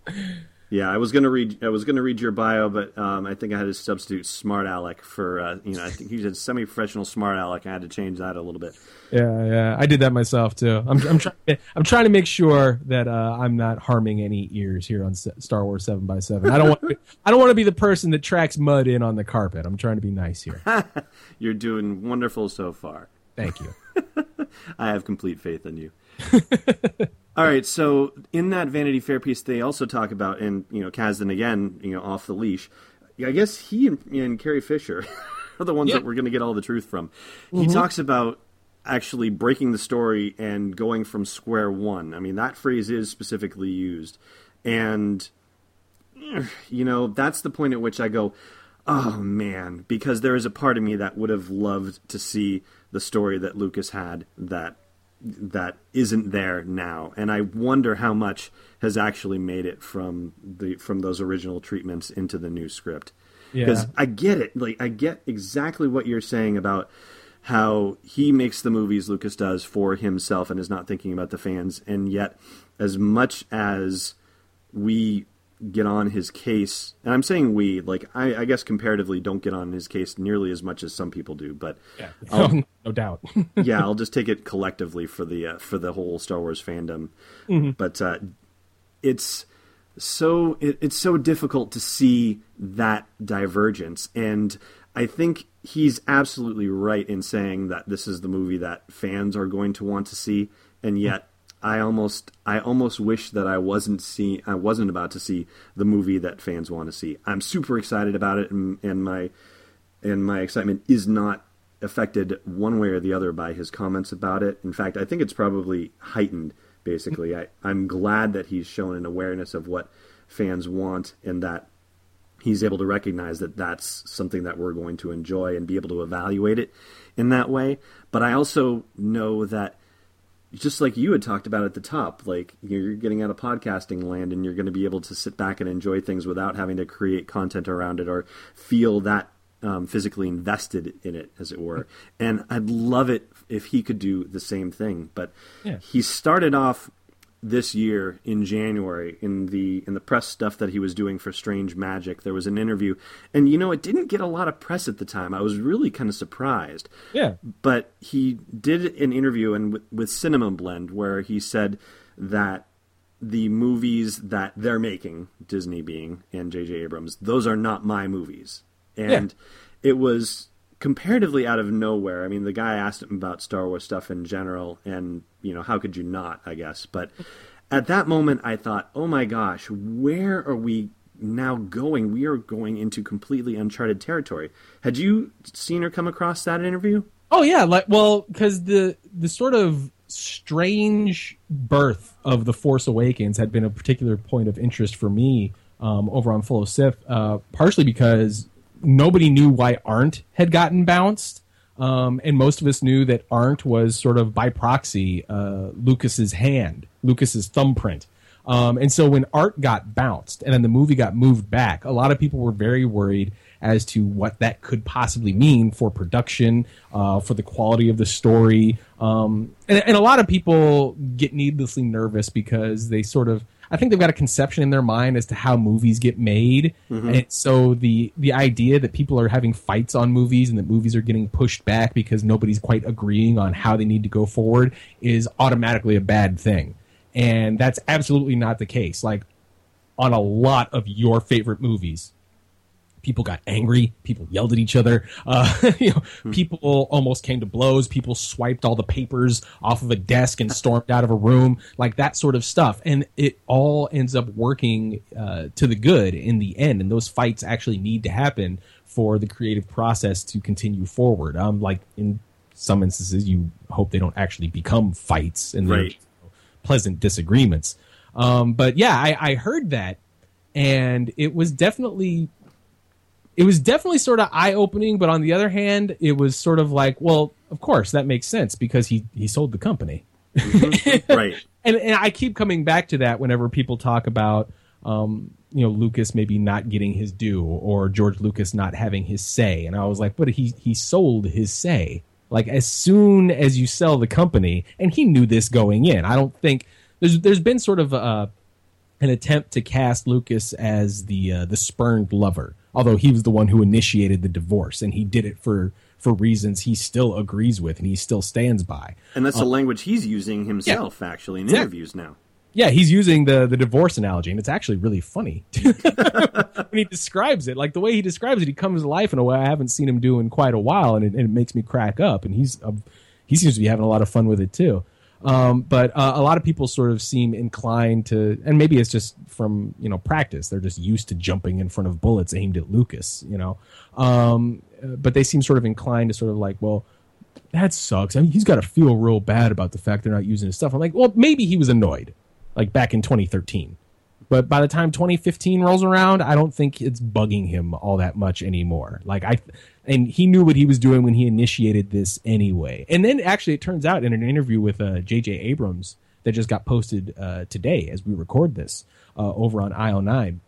A: Yeah, I was gonna read. I was gonna read your bio, but um, I think I had to substitute smart aleck for uh, you know. I think he said semi-professional smart aleck. I had to change that a little bit.
C: Yeah, yeah, I did that myself too. I'm, I'm trying. I'm trying to make sure that uh, I'm not harming any ears here on Star Wars Seven by Seven. I don't want. I don't want to be the person that tracks mud in on the carpet. I'm trying to be nice here. *laughs*
A: You're doing wonderful so far.
C: Thank you. *laughs*
A: I have complete faith in you. *laughs* All right, so in that Vanity Fair piece, they also talk about, and you know, Kasdan again, you know, off the leash. I guess he and, and Carrie Fisher *laughs* are the ones
C: Yeah.
A: that we're going to get all the truth from. He mm-hmm. talks about actually breaking the story and going from square one. I mean, that phrase is specifically used, and *sighs* you know, that's the point at which I go, oh man, because there is a part of me that would have loved to see the story that Lucas had that that isn't there now, and I wonder how much has actually made it from the from those original treatments into the new script. Because
C: Yeah.
A: I get it, like I get exactly what you're saying about how he makes the movies Lucas does for himself and is not thinking about the fans, and yet as much as we get on his case, and I'm saying we, like I, I guess comparatively don't get on his case nearly as much as some people do, but
C: Yeah, *laughs* no doubt. *laughs*
A: yeah, I'll just take it collectively for the uh, for the whole Star Wars fandom. But uh, it's so it, it's so difficult to see that divergence, and I think he's absolutely right in saying that this is the movie that fans are going to want to see, and yet. I almost, I almost wish that I wasn't see, I wasn't about to see the movie that fans want to see. I'm super excited about it, and, and my, and my excitement is not affected one way or the other by his comments about it. In fact, I think it's probably heightened. Basically, I, I'm glad that he's shown an awareness of what fans want and that he's able to recognize that that's something that we're going to enjoy and be able to evaluate it in that way. But I also know that just like you had talked about at the top, like you're getting out of podcasting land and you're going to be able to sit back and enjoy things without having to create content around it or feel that um, physically invested in it, as it were. And I'd love it if he could do the same thing. But
C: Yeah.
A: he started off this year in January in the in the press stuff that he was doing for Strange Magic. There was an interview, and you know it didn't get a lot of press at the time. I was really kind of surprised
C: Yeah.
A: but he did an interview and with, with Cinema Blend where he said that the movies that they're making, Disney being and J.J. Abrams, those are not my movies, and it was comparatively out of nowhere. I mean, the guy asked him about Star Wars stuff in general, and you know, how could you not? I guess, but at that moment, I thought, oh my gosh, where are we? Now going, we are going into completely uncharted territory. Had you seen or come across that interview?
C: Oh yeah, like well, because the the sort of strange birth of the Force Awakens had been a particular point of interest for me um, over on Full of Sith, uh, partially because nobody knew why Arndt had gotten bounced, um, and most of us knew that Arndt was sort of by proxy uh, Lucas's hand, Lucas's thumbprint. Um, and so when Arndt got bounced and then the movie got moved back, a lot of people were very worried as to what that could possibly mean for production, uh, for the quality of the story. Um, and, and a lot of people get needlessly nervous because they sort of, I think they've got a conception in their mind as to how movies get made. Mm-hmm. And so the, the idea that people are having fights on movies and that movies are getting pushed back because nobody's quite agreeing on how they need to go forward is automatically a bad thing and that's absolutely not the case. Like on a lot of your favorite movies, people got angry, people yelled at each other, uh, *laughs* you know, people almost came to blows, people swiped all the papers off of a desk and stormed out of a room, like that sort of stuff, and it all ends up working uh, to the good in the end. And those fights actually need to happen for the creative process to continue forward. Um, like in some instances, you hope they don't actually become fights and
A: Right.
C: pleasant disagreements. Um, but yeah, I, I heard that, and it was definitely, it was definitely sort of eye opening. But on the other hand, it was sort of like, well, of course that makes sense because he he sold the company,
A: right. *laughs*
C: and and I keep coming back to that whenever people talk about. Um, you know, Lucas maybe not getting his due or George Lucas not having his say. And I was like, but he, he sold his say. Like as soon as you sell the company, and he knew this going in. I don't think there's there's been sort of a, an attempt to cast Lucas as the uh, the spurned lover, although he was the one who initiated the divorce, and he did it for for reasons he still agrees with and he still stands by.
A: And that's the language he's using himself, actually, in
C: Yeah.
A: interviews now.
C: Yeah, he's using the the divorce analogy, and it's actually really funny *laughs* when he describes it. Like the way he describes it, he comes to life in a way I haven't seen him do in quite a while, and it, and it makes me crack up. And he's uh, he seems to be having a lot of fun with it too. Um, but uh, a lot of people sort of seem inclined to, and maybe it's just from you know practice. They're just used to jumping in front of bullets aimed at Lucas, you know. Um, uh, but they seem sort of inclined to sort of like, well, that sucks. I mean, he's got to feel real bad about the fact they're not using his stuff. I'm like, well, maybe he was annoyed, like back in 2013. But by the time 2015 rolls around, I don't think it's bugging him all that much anymore. Like I, and he knew what he was doing when he initiated this anyway. And then actually, it turns out in an interview with uh, J.J. Abrams that just got posted uh, today as we record this uh, over on IO9,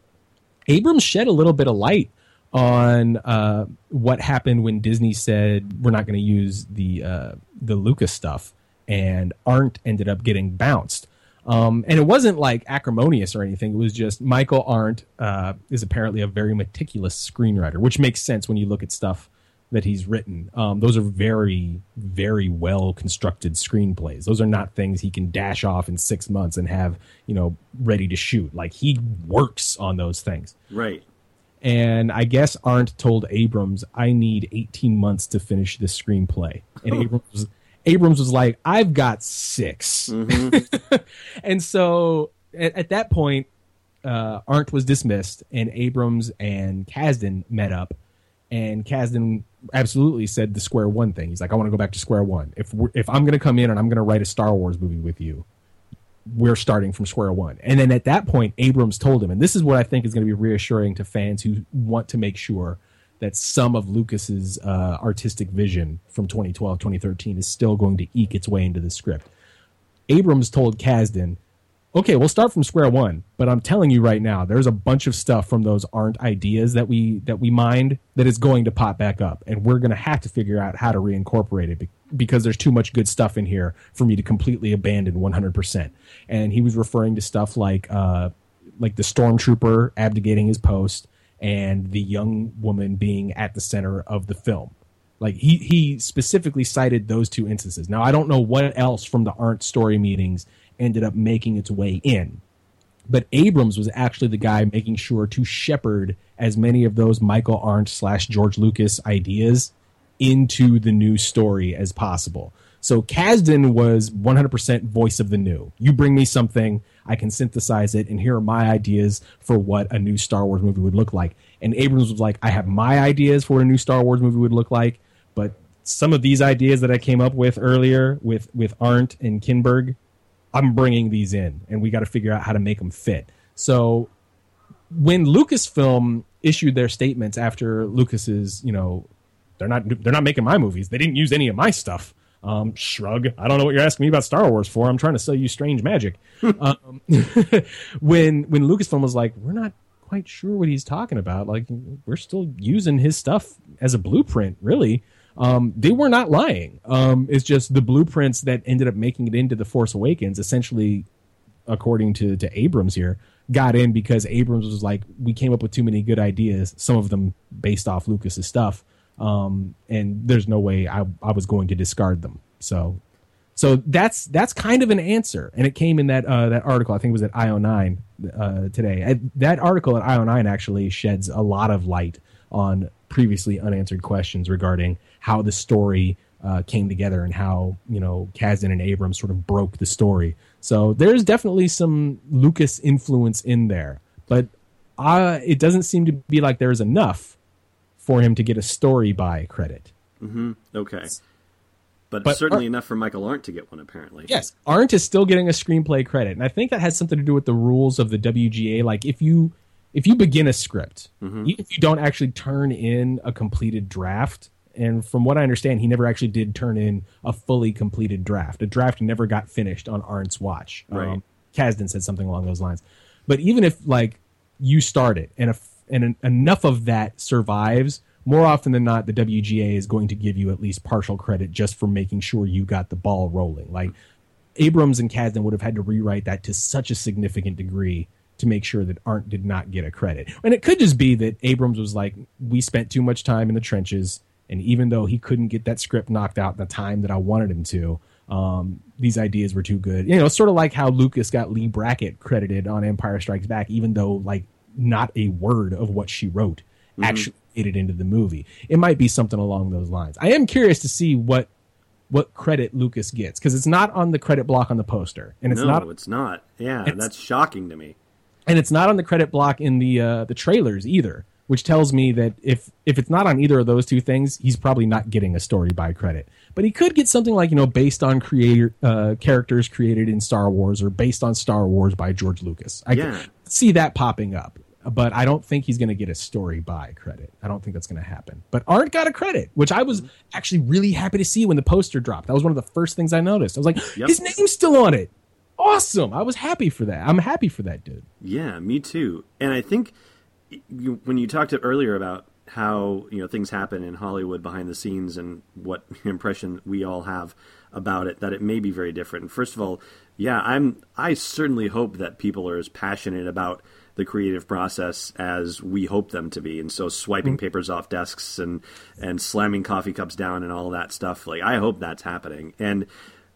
C: Abrams shed a little bit of light on uh, what happened when Disney said we're not going to use the uh, the Lucas stuff, and Arndt ended up getting bounced. Um, and it wasn't like acrimonious or anything. It was just Michael Arndt uh, is apparently a very meticulous screenwriter, which makes sense when you look at stuff that he's written. Um, those are very, very well constructed screenplays. Those are not things he can dash off in six months and have you know ready to shoot. Like he works on those things.
A: Right.
C: And I guess Arndt told Abrams, "I need 18 months to finish this screenplay." And *laughs* Abrams, was, Abrams was like, "I've got 6 *laughs* and so at, at that point, uh, Arndt was dismissed, and Abrams and Kasdan met up. And Kasdan absolutely said the square one thing. He's like, "I want to go back to square one. If if I'm going to come in and I'm going to write a Star Wars movie with you, we're starting from square one. And then at that point, Abrams told him, and this is what I think is going to be reassuring to fans who want to make sure that some of Lucas's uh, artistic vision from 2012, 2013 is still going to eke its way into the script. Abrams told Kasdan, okay, we'll start from square one, but I'm telling you right now, there's a bunch of stuff from those Arndt ideas that we that we mined that is going to pop back up, and we're going to have to figure out how to reincorporate it because there's too much good stuff in here for me to completely abandon 100%. And he was referring to stuff like uh, like the stormtrooper abdicating his post and the young woman being at the center of the film. Like he he specifically cited those two instances. Now I don't know what else from the Arndt story meetings ended up making its way in. But Abrams was actually the guy making sure to shepherd as many of those Michael Arndt slash George Lucas ideas into the new story as possible. So Kasdan was 100% voice of the new. You bring me something, I can synthesize it, and here are my ideas for what a new Star Wars movie would look like. And Abrams was like, I have my ideas for what a new Star Wars movie would look like, but some of these ideas that I came up with earlier with with Arndt and Kinberg, I'm bringing these in, and we got to figure out how to make them fit. So when Lucasfilm issued their statements after Lucas's, you know, they're not they're not making my movies. They didn't use any of my stuff. Um, shrug. I don't know what you're asking me about Star Wars for. I'm trying to sell you strange magic. *laughs* um, *laughs* when when Lucasfilm was like, we're not quite sure what he's talking about. Like we're still using his stuff as a blueprint, really. Um, they were not lying. Um, it's just the blueprints that ended up making it into the Force Awakens, essentially, according to to Abrams here, got in because Abrams was like, we came up with too many good ideas, some of them based off Lucas's stuff, um, and there's no way I, I was going to discard them. So, so that's that's kind of an answer, and it came in that uh, that article. I think it was at IO9 uh, today. I, that article at IO9 actually sheds a lot of light on previously unanswered questions regarding how the story uh, came together and how you know Kasdan and Abrams sort of broke the story. So there's definitely some Lucas influence in there, but uh, it doesn't seem to be like there's enough for him to get a story by credit.
A: Mm-hmm. Okay. But, but certainly enough for Michael Arndt to get one, apparently.
C: Yes, Arndt is still getting a screenplay credit, and I think that has something to do with the rules of the WGA. Like, if you if you begin a script, mm-hmm. if you don't actually turn in a completed draft, and from what I understand, he never actually did turn in a fully completed draft. A draft never got finished on Arndt's watch.
A: Right. Um,
C: Kasdan said something along those lines. But even if like you start it and if and enough of that survives, more often than not, the WGA is going to give you at least partial credit just for making sure you got the ball rolling. Like Abrams and Kasdan would have had to rewrite that to such a significant degree to make sure that Arndt did not get a credit. And it could just be that Abrams was like, we spent too much time in the trenches and even though he couldn't get that script knocked out in the time that I wanted him to, um, these ideas were too good. You know, sort of like how Lucas got Leigh Brackett credited on Empire Strikes Back, even though like not a word of what she wrote mm-hmm. actually made it into the movie. It might be something along those lines. I am curious to see what what credit Lucas gets because it's not on the credit block on the poster, and it's
A: no,
C: not.
A: it's not. Yeah, that's shocking to me.
C: And it's not on the credit block in the uh, the trailers either which tells me that if if it's not on either of those two things, he's probably not getting a story by credit. But he could get something like you know based on creator uh, characters created in Star Wars or based on Star Wars by George Lucas. I
A: yeah.
C: see that popping up, but I don't think he's going to get a story by credit. I don't think that's going to happen. But Arndt got a credit, which I was actually really happy to see when the poster dropped. That was one of the first things I noticed. I was like, yep. his name's still on it. Awesome! I was happy for that. I'm happy for that dude.
A: Yeah, me too. And I think you, when you talked earlier about how you know things happen in Hollywood behind the scenes and what *laughs* impression we all have about it, that it may be very different. First of all, yeah, I'm I certainly hope that people are as passionate about the creative process as we hope them to be, and so swiping mm-hmm. papers off desks and and slamming coffee cups down and all that stuff. Like I hope that's happening. And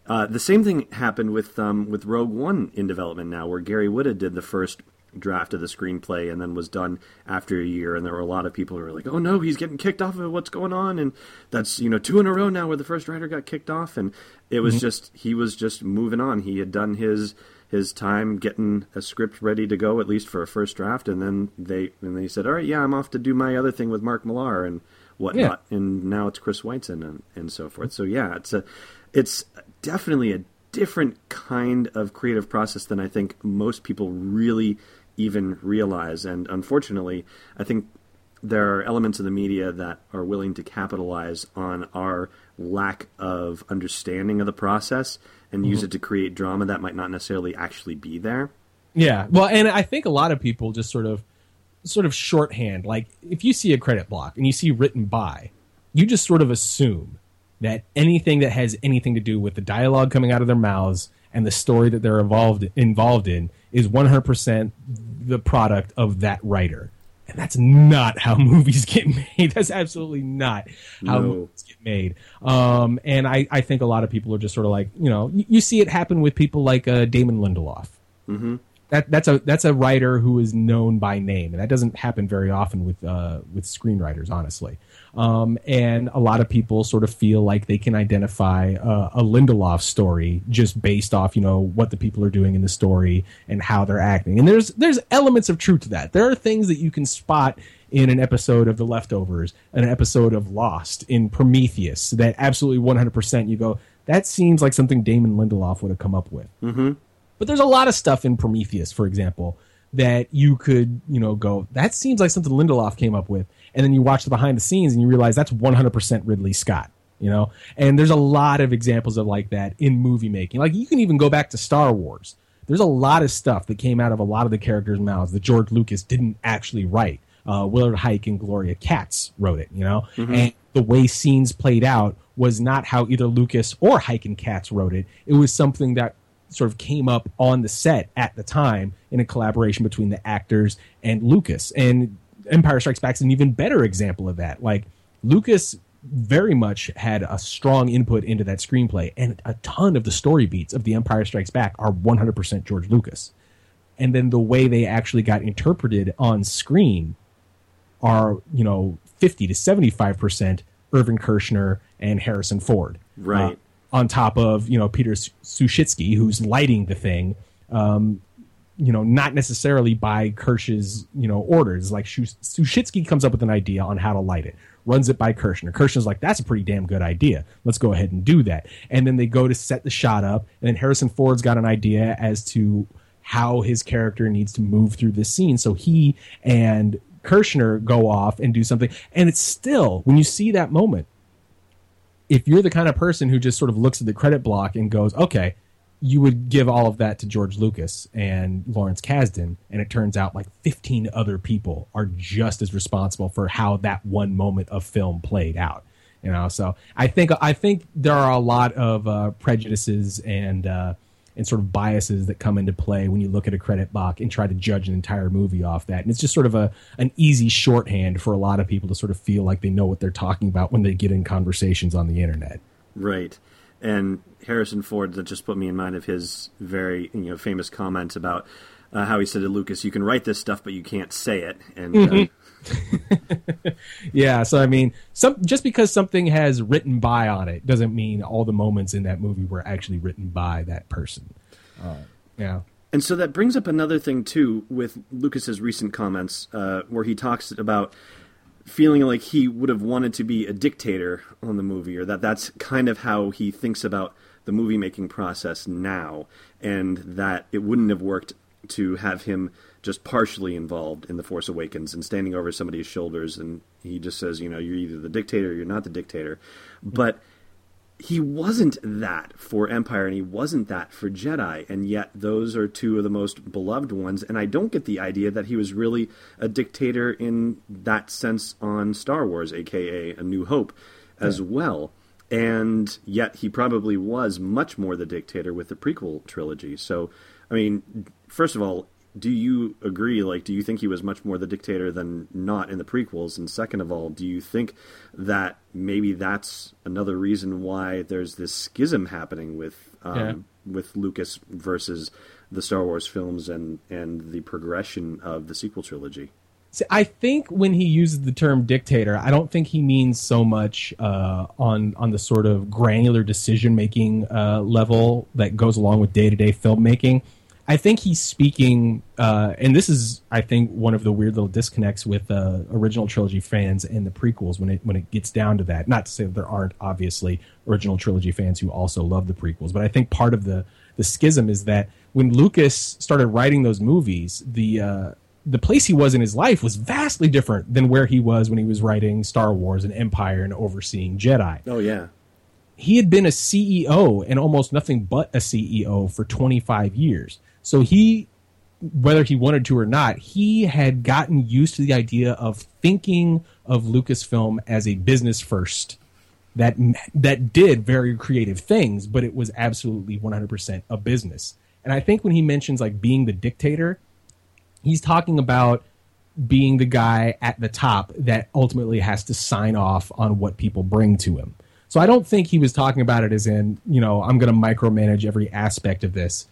A: uh, the same thing happened with um, with Rogue One in development now, where Gary Whitta did the first draft of the screenplay and then was done after a year and there were a lot of people who were like oh no he's getting kicked off of what's going on and that's you know two in a row now where the first writer got kicked off and it was mm-hmm. just he was just moving on he had done his his time getting a script ready to go at least for a first draft and then they and they said all right yeah i'm off to do my other thing with mark millar and whatnot yeah. and now it's chris Weitz and, and so forth so yeah it's a it's definitely a different kind of creative process than I think most people really even realize. And unfortunately, I think there are elements of the media that are willing to capitalize on our lack of understanding of the process and use mm-hmm. it to create drama that might not necessarily actually be there.
C: Yeah. Well, and I think a lot of people just sort of sort of shorthand like if you see a credit block and you see written by, you just sort of assume that anything that has anything to do with the dialogue coming out of their mouths and the story that they're involved involved in is 100% the product of that writer. And that's not how *laughs* movies get made. That's absolutely not how
A: No.
C: movies get made. Um, and I, I think a lot of people are just sort of like, you know, you, you see it happen with people like uh, Damon Lindelof. Mm-hmm. That that's a that's a writer who is known by name, and that doesn't happen very often with uh, with screenwriters, honestly. Um, and a lot of people sort of feel like they can identify uh, a Lindelof story just based off, you know, what the people are doing in the story and how they're acting. And there's there's elements of truth to that. There are things that you can spot in an episode of The Leftovers, an episode of Lost, in Prometheus, that absolutely 100% you go, that seems like something Damon Lindelof would have come up with. Mm-hmm. But there's a lot of stuff in Prometheus, for example, that you could, you know, go, that seems like something Lindelof came up with. And then you watch the behind the scenes and you realize that's 100% Ridley Scott, you know? And there's a lot of examples of like that in movie making. Like you can even go back to Star Wars. There's a lot of stuff that came out of a lot of the characters' mouths that George Lucas didn't actually write. Uh, Willard Huyck and Gloria Katz wrote it, you know? And the way scenes played out was not how either Lucas or Huyck and Katz wrote it. It was something that sort of came up on the set at the time in a collaboration between the actors and Lucas. And Empire Strikes Back is an even better example of that. Like Lucas very much had a strong input into that screenplay, and a ton of the story beats of The Empire Strikes Back are 100% George Lucas. And then the way they actually got interpreted on screen are, you know, 50 to 75% Irvin Kershner and Harrison Ford.
A: Right.
C: Uh, on top of, you know, Peter Suschitzky, who's lighting the thing, um, you know, not necessarily by Kirsch's, you know, orders. Like Suschitzky comes up with an idea on how to light it, runs it by Kershner. Kershner's like, that's a pretty damn good idea. Let's go ahead and do that. And then they go to set the shot up, and then Harrison Ford's got an idea as to how his character needs to move through this scene. So he and Kershner go off and do something. And it's still, when you see that moment, if you're the kind of person who just sort of looks at the credit block and goes, okay, you would give all of that to George Lucas and Lawrence Kasdan, and it turns out like 15 other people are just as responsible for how that one moment of film played out. You know, so I think I think there are a lot of uh, prejudices and uh, and sort of biases that come into play when you look at a credit block and try to judge an entire movie off that. And it's just sort of a an easy shorthand for a lot of people to sort of feel like they know what they're talking about when they get in conversations on the internet.
A: Right. And Harrison Ford that just put me in mind of his very you know famous comment about uh, how he said to Lucas, "You can write this stuff, but you can't say it." And uh, *laughs*
C: Yeah, so I mean, some just because something has written by on it doesn't mean all the moments in that movie were actually written by that person. Uh, yeah.
A: And so that brings up another thing too with Lucas's recent comments, uh, where he talks about feeling like he would have wanted to be a dictator on the movie, or that that's kind of how he thinks about the movie making process now, and that it wouldn't have worked to have him just partially involved in the Force Awakens and standing over somebody's shoulders, and he just says, you know, you're either the dictator or you're not the dictator, but he wasn't that for Empire and he wasn't that for Jedi, and yet those are two of the most beloved ones. And I don't get the idea that he was really a dictator in that sense on Star Wars, aka A New Hope, as well. And yet he probably was much more the dictator with the prequel trilogy. So, I mean, first of all, do you agree? Like, do you think he was much more the dictator than not in the prequels? And second of all, do you think that maybe that's another reason why there's this schism happening with um,
C: Yeah.
A: with Lucas versus the Star Wars films and and the progression of the sequel trilogy?
C: See, I think when he uses the term dictator, I don't think he means so much uh, on on the sort of granular decision making uh, level that goes along with day to day filmmaking. I think he's speaking, uh, and this is, I think, one of the weird little disconnects with uh, original trilogy fans and the prequels when it when it gets down to that. Not to say that there aren't obviously original trilogy fans who also love the prequels, but I think part of the the schism is that when Lucas started writing those movies, the uh, the place he was in his life was vastly different than where he was when he was writing Star Wars and Empire and overseeing Jedi.
A: Oh yeah.
C: He had been a CEO and almost nothing but a CEO for 25 years. So he whether he wanted to or not, he had gotten used to the idea of thinking of Lucasfilm as a business first that that did very creative things, but it was absolutely 100% a business. And I think when he mentions like being the dictator, he's talking about being the guy at the top that ultimately has to sign off on what people bring to him. So I don't think he was talking about it as in, you know, I'm going to micromanage every aspect of this.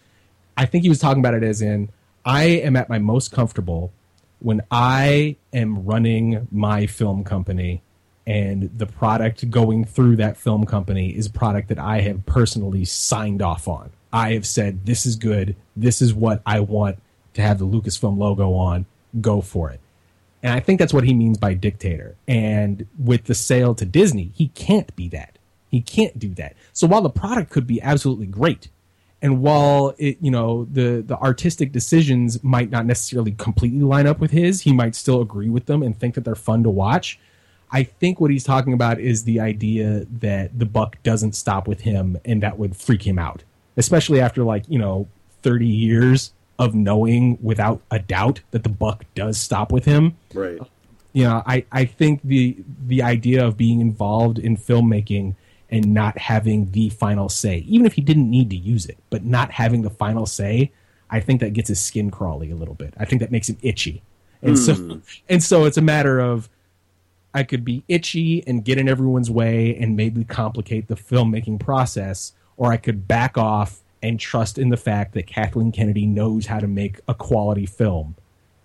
C: I think he was talking about it as in, I am at my most comfortable when I am running my film company and the product going through that film company is product that I have personally signed off on. I have said, this is good. This is what I want to have the Lucasfilm logo on, go for it. And I think that's what he means by dictator. And with the sale to Disney, he can't be that. He can't do that. So while the product could be absolutely great, and while it, you know, the the artistic decisions might not necessarily completely line up with his, he might still agree with them and think that they're fun to watch. I think what he's talking about is the idea that the buck doesn't stop with him and that would freak him out, especially after like, you know, 30 years of knowing without a doubt that the buck does stop with him.
A: Right.
C: You know, I, I think the the idea of being involved in filmmaking and not having the final say, even if he didn't need to use it, but not having the final say, I think that gets his skin crawly a little bit. I think that makes him itchy. And mm. so hmm. *laughs* and so it's a matter of I could be itchy and get in everyone's way and maybe complicate the filmmaking process, or I could back off and trust in the fact that Kathleen Kennedy knows how to make a quality film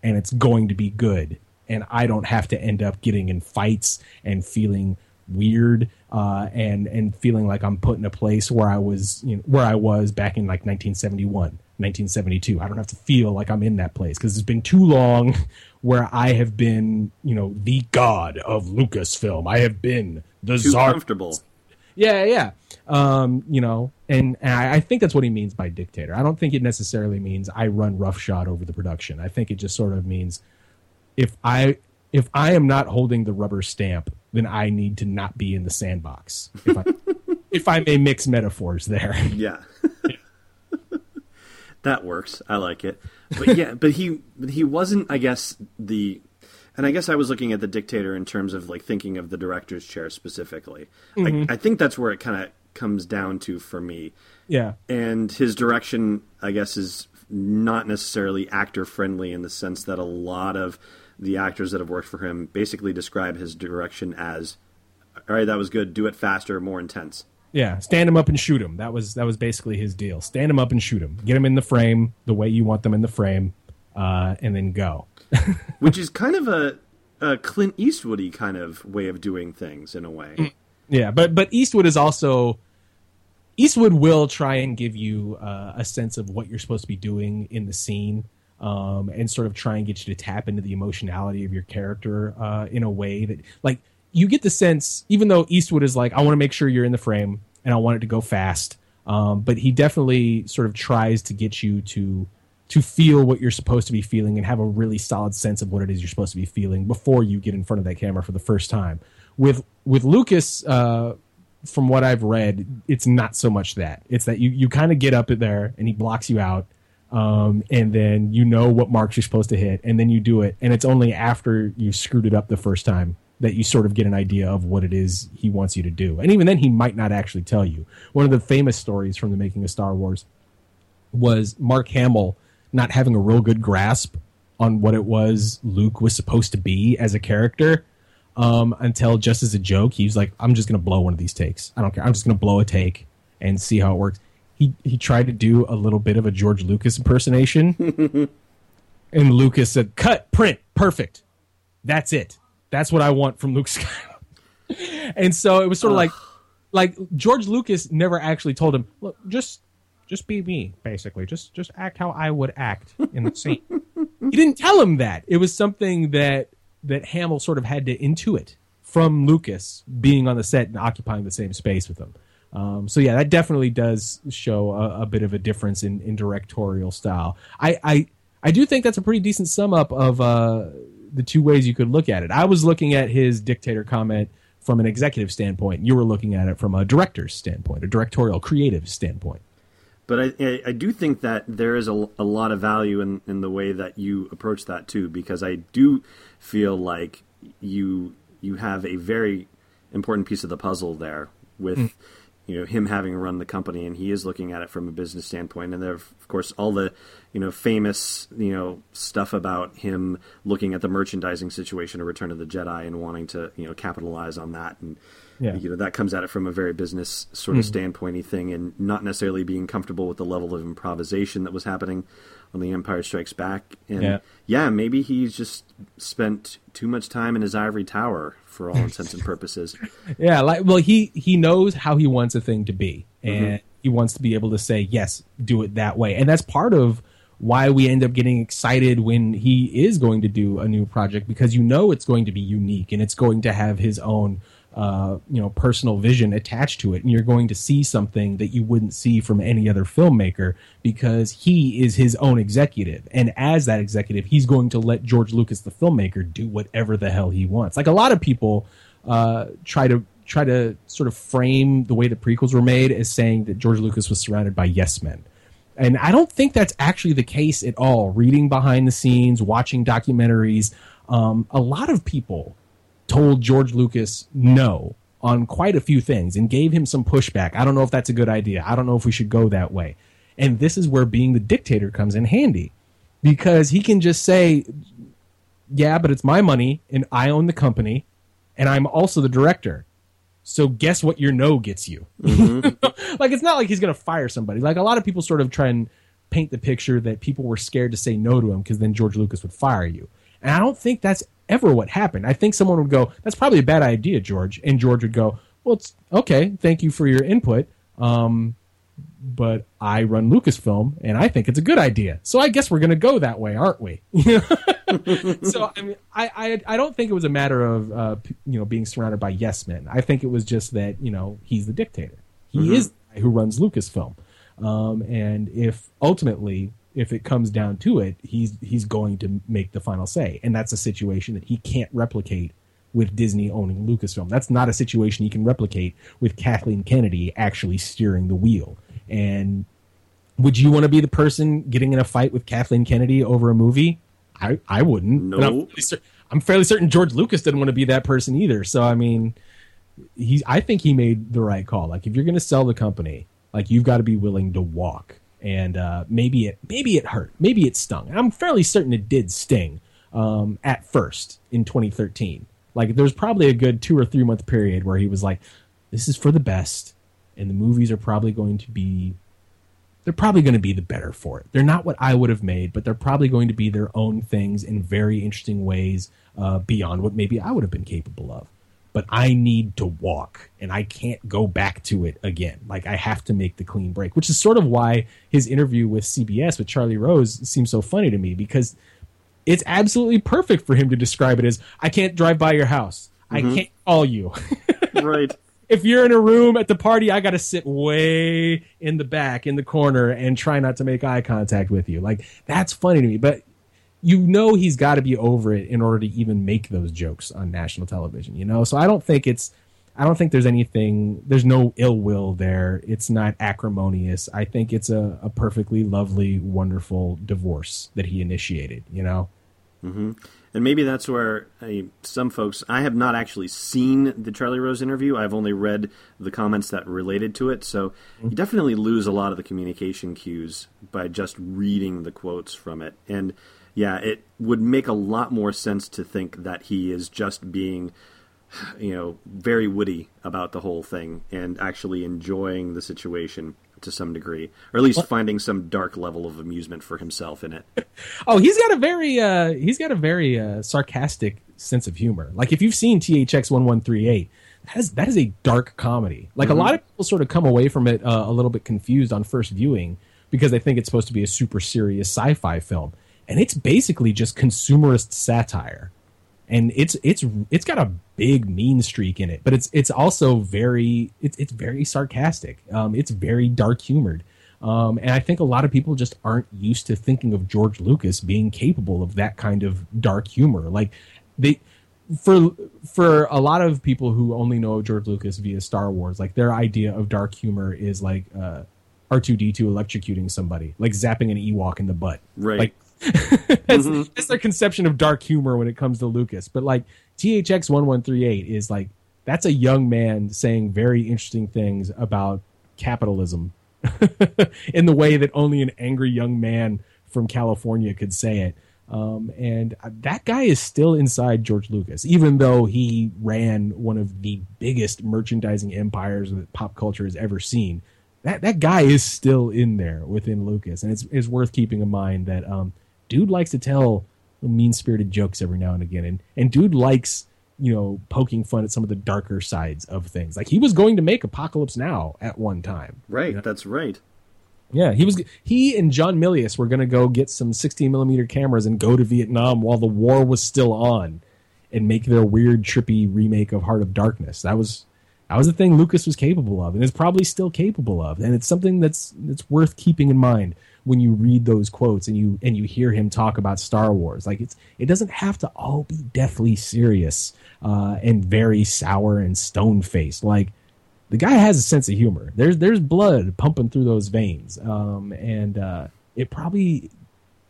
C: and it's going to be good. And I don't have to end up getting in fights and feeling weird uh, and and feeling like I'm put in a place where I was you know, where I was back in like 1971, 1972. I don't have to feel like I'm in that place because it's been too long *laughs* where I have been you know the god of Lucasfilm. I have been the
A: too
C: czar.
A: Comfortable.
C: Yeah, yeah. Um, you know, and, and I, I, think that's what he means by dictator. I don't think it necessarily means I run roughshod over the production. I think it just sort of means if I if I am not holding the rubber stamp, then I need to not be in the sandbox. If I, *laughs* if I may mix metaphors there. *laughs*
A: Yeah. *laughs* that works. I like it. But yeah, but he he wasn't I guess the and I guess I was looking at the dictator in terms of like thinking of the director's chair specifically. Mm-hmm. I, I think that's where it kind of comes down to for me.
C: Yeah.
A: And his direction, I guess, is not necessarily actor friendly in the sense that a lot of the actors that have worked for him basically describe his direction as, "All right, that was good. Do it faster, more intense."
C: Yeah, stand him up and shoot him. That was that was basically his deal. Stand him up and shoot him. Get him in the frame the way you want them in the frame, uh, and then go. *laughs*
A: Which is kind of a, a Clint Eastwoody kind of way of doing things in a way. Mm.
C: Yeah, but but Eastwood is also Eastwood will try and give you uh, a sense of what you're supposed to be doing in the scene um, and sort of try and get you to tap into the emotionality of your character uh, in a way that, like, you get the sense, even though Eastwood is like, I want to make sure you're in the frame and I want it to go fast, um, but he definitely sort of tries to get you to to feel what you're supposed to be feeling and have a really solid sense of what it is you're supposed to be feeling before you get in front of that camera for the first time. With with Lucas, uh, from what I've read, it's not so much that. It's that you you kind of get up there and he blocks you out um, and then you know what marks you're supposed to hit, and then you do it, and it's only after you screwed it up the first time that you sort of get an idea of what it is he wants you to do. And even then, he might not actually tell you. One of the famous stories from the making of Star Wars was Mark Hamill not having a real good grasp on what it was Luke was supposed to be as a character. Um, until just as a joke, he was like, "I'm just gonna blow one of these takes. I don't care. I'm just gonna blow a take and see how it works." He he tried to do a little bit of a George Lucas impersonation, *laughs* and Lucas said, "Cut, print, perfect. That's it. That's what I want from Luke *laughs* Skywalker." and so it was sort of like, like George Lucas never actually told him, "Look, just." Just be me, basically. Just just act how I would act in the scene. *laughs* he didn't tell him that. It was something that that Hamill sort of had to intuit from Lucas being on the set and occupying the same space with him. Um, so yeah, that definitely does show a, a, bit of a difference in, in directorial style. I, I I do think that's a pretty decent sum up of uh, the two ways you could look at it. I was looking at his dictator comment from an executive standpoint. You were looking at it from a director's standpoint, a directorial creative standpoint.
A: But I, I, do think that there is a, a lot of value in, in the way that you approach that too, because I do feel like you you have a very important piece of the puzzle there with mm. You know him having run the company and he is looking at it from a business standpoint and there of course all the you know famous you know stuff about him looking at the merchandising situation of Return of the Jedi and wanting to you know capitalize on that and yeah. you know that comes at it from a very business sort of mm. standpointy thing and not necessarily being comfortable with the level of improvisation that was happening on the Empire Strikes Back. And yeah, yeah maybe he's just spent too much time in his ivory tower for all intents and purposes. *laughs*
C: yeah, like well, he he knows how he wants a thing to be, and mm-hmm. he wants to be able to say yes, do it that way, and that's part of why we end up getting excited when he is going to do a new project because you know it's going to be unique and it's going to have his own uh, you know personal vision attached to it, and you're going to see something that you wouldn't see from any other filmmaker because he is his own executive, and as that executive, he's going to let George Lucas, the filmmaker, do whatever the hell he wants. Like a lot of people uh, try to try to sort of frame the way the prequels were made as saying that George Lucas was surrounded by yes men. And I don't think that's actually the case at all. Reading behind the scenes, watching documentaries, um, a lot of people told George Lucas no on quite a few things and gave him some pushback. I don't know if that's a good idea. I don't know if we should go that way. And this is where being the dictator comes in handy because he can just say, yeah, but it's my money and I own the company and I'm also the director. So guess what your no gets you? Mm-hmm. *laughs* like it's not like he's going to fire somebody. Like a lot of people sort of try and paint the picture that people were scared to say no to him because then George Lucas would fire you. And I don't think that's ever what happened. I think someone would go, "That's probably a bad idea, George," and George would go, "Well, it's okay. Thank you for your input." Um, but I run Lucasfilm, and I think it's a good idea. So I guess we're going to go that way, aren't we? *laughs* so I mean, I, I, I don't think it was a matter of uh, you know being surrounded by yes men. I think it was just that you know he's the dictator. He mm-hmm. is the guy who runs Lucasfilm, um, and if ultimately if it comes down to it, he's he's going to make the final say, and that's a situation that he can't replicate with Disney owning Lucasfilm. That's not a situation he can replicate with Kathleen Kennedy actually steering the wheel. And would you want to be the person getting in a fight with Kathleen Kennedy over a movie? I I wouldn't.
A: No.
C: I'm fairly, I'm fairly certain George Lucas didn't want to be that person either. So I mean, he's I think he made the right call. Like if you're going to sell the company, like you've got to be willing to walk and uh, maybe it maybe it hurt, maybe it stung. I'm fairly certain it did sting um, at first in 2013. Like there's probably a good two or three month period where he was like, "This is for the best," and the movies are probably going to be. They're probably going to be the better for it. They're not what I would have made, but they're probably going to be their own things in very interesting ways uh, beyond what maybe I would have been capable of but I need to walk and I can't go back to it again. Like I have to make the clean break, which is sort of why his interview with CBS with Charlie Rose seems so funny to me because it's absolutely perfect for him to describe it as I can't drive by your house. Mm-hmm. I can't call you. *laughs*
A: right.
C: If you're in a room at the party, I got to sit way in the back in the corner and try not to make eye contact with you. Like that's funny to me, but you know he's got to be over it in order to even make those jokes on national television you know? So i don't think it's i don't think there's anything there's no ill will there. It's not acrimonious. I think it's a, a perfectly lovely wonderful divorce that he initiated you know?
A: Mm-hmm. and maybe that's where I, some folks i have not actually seen the charlie rose interview. I've only read the comments that related to it. So mm-hmm. you definitely lose a lot of the communication cues by just reading the quotes from it. And yeah, it would make a lot more sense to think that he is just being, you know, very witty about the whole thing and actually enjoying the situation to some degree, or at least finding some dark level of amusement for himself in it. *laughs*
C: oh, he's got a very uh, he's got a very uh, sarcastic sense of humor. Like if you've seen THX one one three eight, that is that is a dark comedy. Like mm-hmm. a lot of people sort of come away from it uh, a little bit confused on first viewing because they think it's supposed to be a super serious sci-fi film and it's basically just consumerist satire and it's it's it's got a big mean streak in it but it's it's also very it's it's very sarcastic um, it's very dark humored Um, and I think a lot of people just aren't used to thinking of George Lucas being capable of that kind of dark humor. Like they, for for a lot of people who only know George Lucas via Star Wars, like their idea of dark humor is like uh, R two D two electrocuting somebody, like zapping an Ewok in the butt.
A: Right.
C: Like that's, that's their conception of dark humor when it comes to Lucas. But like THX one one three eight is like that's a young man saying very interesting things about capitalism *laughs* in the way that only an angry young man from California could say it. Um, and that guy is still inside George Lucas, even though he ran one of the biggest merchandising empires that pop culture has ever seen. That that guy is still in there within Lucas, and it's it's worth keeping in mind that um, dude likes to tell mean spirited jokes every now and again, and and dude likes you know poking fun at some of the darker sides of things. Like he was going to make Apocalypse Now at one time,
A: Right, that's right.
C: yeah, he was. He and John Milius were going to go get some 16 millimeter cameras and go to Vietnam while the war was still on, and make their weird, trippy remake of Heart of Darkness. That was that was the thing Lucas was capable of, and is probably still capable of. And it's something that's that's worth keeping in mind when you read those quotes and you and you hear him talk about Star Wars. Like it's it doesn't have to all be deathly serious uh, and very sour and stone faced. Like the guy has a sense of humor. There's there's blood pumping through those veins, um, and uh, it probably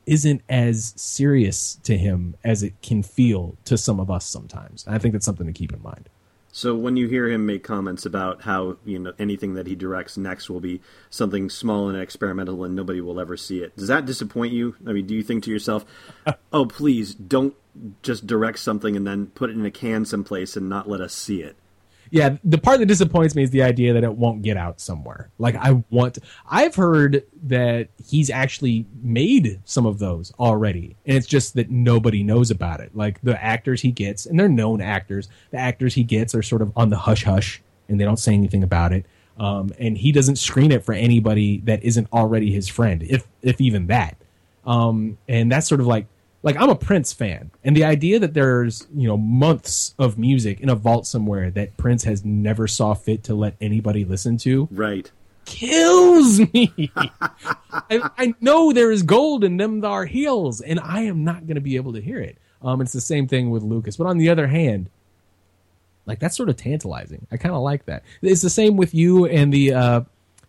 C: isn't as serious to him as it can feel to some of us sometimes. I think that's something to keep in mind.
A: So when you hear him make comments about how you know anything that he directs next will be something small and experimental and nobody will ever see it, does that disappoint you? I mean, do you think to yourself, *laughs* "Oh, please don't just direct something and then put it in a can someplace and not let us see it"?
C: Yeah, the part that disappoints me is the idea that it won't get out somewhere. Like I want I've heard that he's actually made some of those already and it's just that nobody knows about it. Like the actors he gets and they're known actors, the actors he gets are sort of on the hush hush and they don't say anything about it. Um, and he doesn't screen it for anybody that isn't already his friend, if if even that. Um, and that's sort of like like I'm a Prince fan, and the idea that there's you know months of music in a vault somewhere that Prince has never saw fit to let anybody listen to
A: Right.
C: kills *laughs* me. I, I know there is gold in them thar hills, and I am not going to be able to hear it. Um, it's the same thing with Lucas, but on the other hand, like that's sort of tantalizing. I kind of like that. It's the same with you and the uh,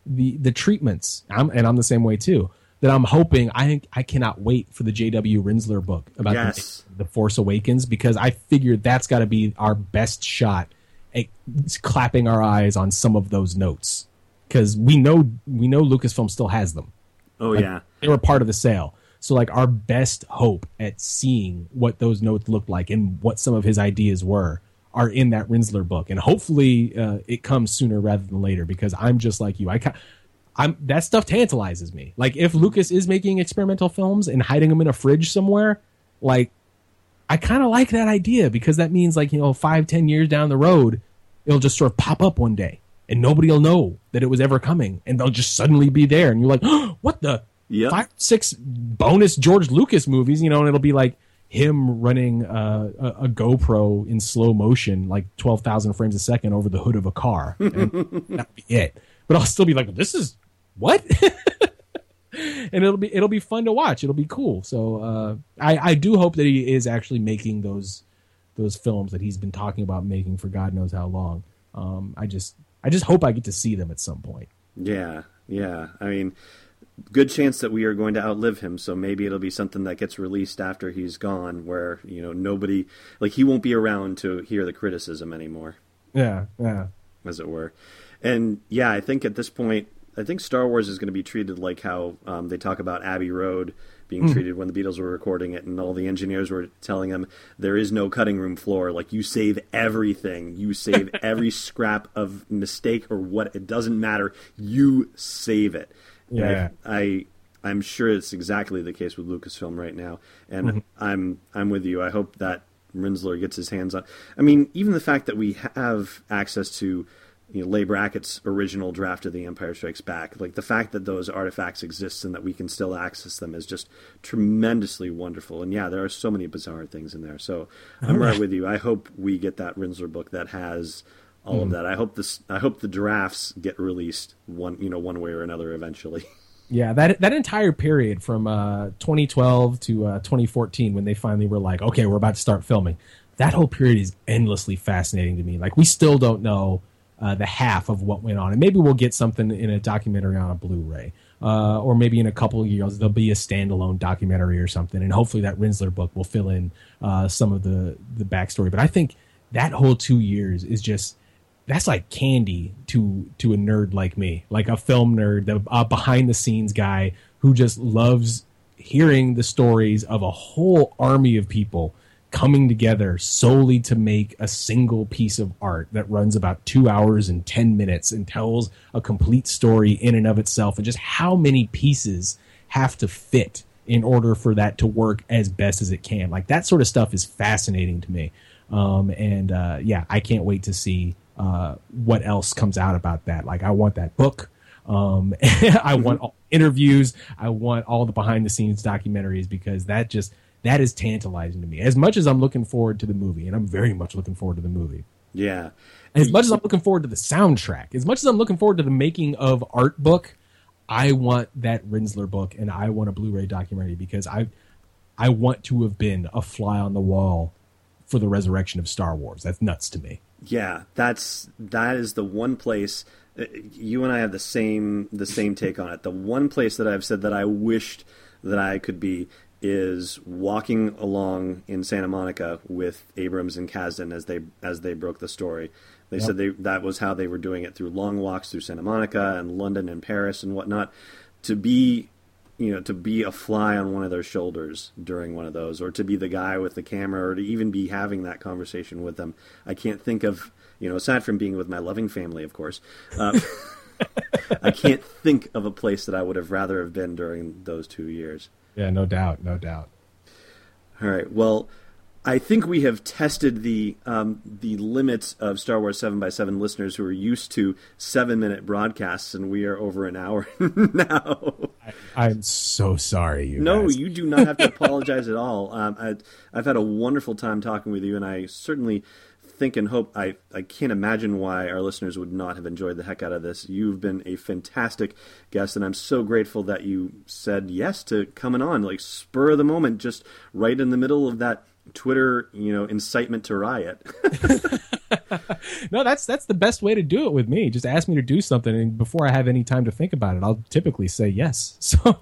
C: the the treatments. I'm, and I'm the same way too. That I'm hoping. I I cannot wait for the J.W. Rinzler book about
A: Yes.
C: the, the Force Awakens because I figured that's got to be our best shot at clapping our eyes on some of those notes because we know we know Lucasfilm still has them.
A: Oh yeah.
C: They were part of the sale. So like our best hope at seeing what those notes looked like and what some of his ideas were are in that Rinsler book, and hopefully uh, it comes sooner rather than later because I'm just like you. I ca- I'm that stuff tantalizes me. Like if Lucas is making experimental films and hiding them in a fridge somewhere, like I kind of like that idea because that means like you know five ten years down the road, it'll just sort of pop up one day and nobody will know that it was ever coming, and they'll just suddenly be there, and you're like, oh, *gasps* what the
A: Yep.
C: five six bonus George Lucas movies, you know, and it'll be like him running uh, a, a GoPro in slow motion, like twelve thousand frames a second over the hood of a car, and *laughs* that'll be it. But I'll still be like, this is what. *laughs* and it'll be it'll be fun to watch. It'll be cool. So uh, I I do hope that he is actually making those those films that he's been talking about making for God knows how long. Um, I just I just hope I get to see them at some point.
A: Yeah, yeah. I mean, good chance that we are going to outlive him. So maybe it'll be something that gets released after he's gone, where you know nobody, like he won't be around to hear the criticism anymore,
C: Yeah, yeah.
A: as it were. And yeah, I think at this point, I think Star Wars is going to be treated like how um, they talk about Abbey Road being treated when the Beatles were recording it, and all the engineers were telling them there is no cutting room floor. Like you save everything, you save *laughs* every scrap of mistake or what. It doesn't matter. You save it.
C: Yeah.
A: I, I I'm sure it's exactly the case with Lucasfilm right now, and I'm I'm with you. I hope that Rinzler gets his hands on. I mean, even the fact that we have access to you know, Leigh Brackett's original draft of The Empire Strikes Back, like the fact that those artifacts exist and that we can still access them is just tremendously wonderful. And yeah, there are so many bizarre things in there. So I'm right with you. I hope we get that Rinzler book that has all of that. I hope this. I hope the drafts get released one, you know, one way or another eventually. *laughs*
C: Yeah, that that entire period from uh, 2012 to uh, 2014, when they finally were like, "Okay, we're about to start filming," that whole period is endlessly fascinating to me. Like, we still don't know uh, the half of what went on, and maybe we'll get something in a documentary on a Blu-ray, uh, or maybe in a couple of years there'll be a standalone documentary or something, and hopefully that Rinzler book will fill in uh, some of the the backstory. But I think that whole two years is just that's like candy to to a nerd like me, like a film nerd, the behind the scenes guy who just loves hearing the stories of a whole army of people coming together solely to make a single piece of art that runs about two hours and 10 minutes and tells a complete story in and of itself and just how many pieces have to fit in order for that to work as best as it can. Like that sort of stuff is fascinating to me. Um, and uh, yeah i can't wait to see uh, what else comes out about that. Like i want that book. Um, *laughs* i want all interviews. I want all the behind the scenes documentaries because that just that is tantalizing to me. As much as I'm looking forward to the movie, and I'm very much looking forward to the movie.
A: Yeah.
C: And as much as I'm looking forward to the soundtrack, as much as I'm looking forward to the making of art book, I want that Rinzler book and I want a Blu-ray documentary because I I want to have been a fly on the wall for the resurrection of Star Wars. That's nuts to me.
A: Yeah, that's that is the one place uh, you and I have the same the same take on it. The one place that I've said that I wished that I could be is walking along in Santa Monica with Abrams and Kasdan as they as they broke the story. They yep. said they that was how they were doing it through long walks through Santa Monica and London and Paris and whatnot. To be you know, to be a fly on one of their shoulders during one of those, or to be the guy with the camera, or to even be having that conversation with them. I can't think of, you know, aside from being with my loving family, of course, uh, *laughs* I can't think of a place that I would have rather have been during those two years.
C: Yeah, no doubt, no doubt.
A: All right. Well, I think we have tested the um, the limits of Star Wars Seven by Seven listeners who are used to seven minute broadcasts, and we are over an hour *laughs* now.
C: I, am so sorry, you.
A: No,
C: guys.
A: you do not have to apologize at all. Um, I, I've had a wonderful time talking with you, and I certainly think and hope I, I can't imagine why our listeners would not have enjoyed the heck out of this. You've been a fantastic guest, and I'm so grateful that you said yes to coming on, like spur of the moment, just right in the middle of that Twitter, you know, incitement to riot. *laughs*
C: no, that's that's the best way to do it with me. Just ask me to do something, and before I have any time to think about it, I'll typically say yes. *laughs* So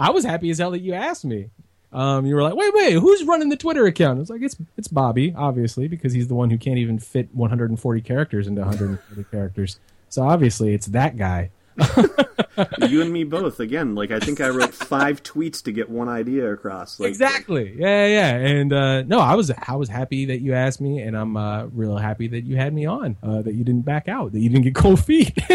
C: I was happy as hell that you asked me um, you were like, wait, wait, who's running the Twitter account? It's like it's it's Bobby, obviously, because he's the one who can't even fit 140 characters into 140 *laughs* characters. So obviously, it's that guy.
A: you and me both. Again, like I think I wrote five tweets to get one idea across. Like,
C: exactly. Yeah, yeah. And uh, no, I was I was happy that you asked me, and I'm uh, real happy that you had me on. Uh, that you didn't back out. That you didn't get cold feet. *laughs*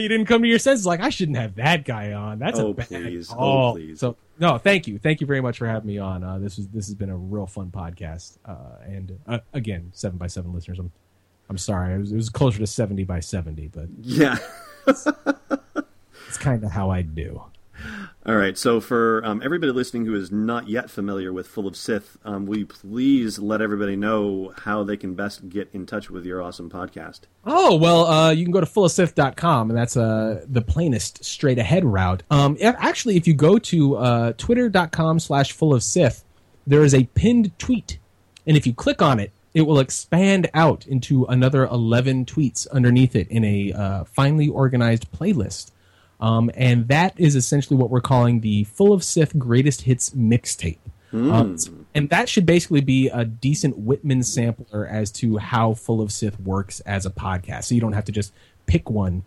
C: you didn't come to your senses like I shouldn't have that guy on. That's
A: oh,
C: a bad
A: please.
C: call.
A: Oh, please.
C: So no, thank you, thank you very much for having me on. Uh, this was this has been a real fun podcast. Uh, and uh, again, seven by seven listeners. I'm I'm sorry, it was, it was closer to seventy by seventy, but
A: yeah, *laughs*
C: it's, it's kind of how I do.
A: All right. So for um, everybody listening who is not yet familiar with Full of Sith, um, will you please let everybody know how they can best get in touch with your awesome podcast?
C: Oh well, uh, you can go to fullofsith.com, and that's uh, the plainest straight ahead route. Um, if, actually, if you go to uh, twitter.com slash full of Sith, there is a pinned tweet, and if you click on it, it will expand out into another eleven tweets underneath it in a uh, finely organized playlist. Um, and that is essentially what we're calling the Full of Sith Greatest Hits mixtape. Mm. Um, and that should basically be a decent Whitman sampler as to how Full of Sith works as a podcast. So you don't have to just pick one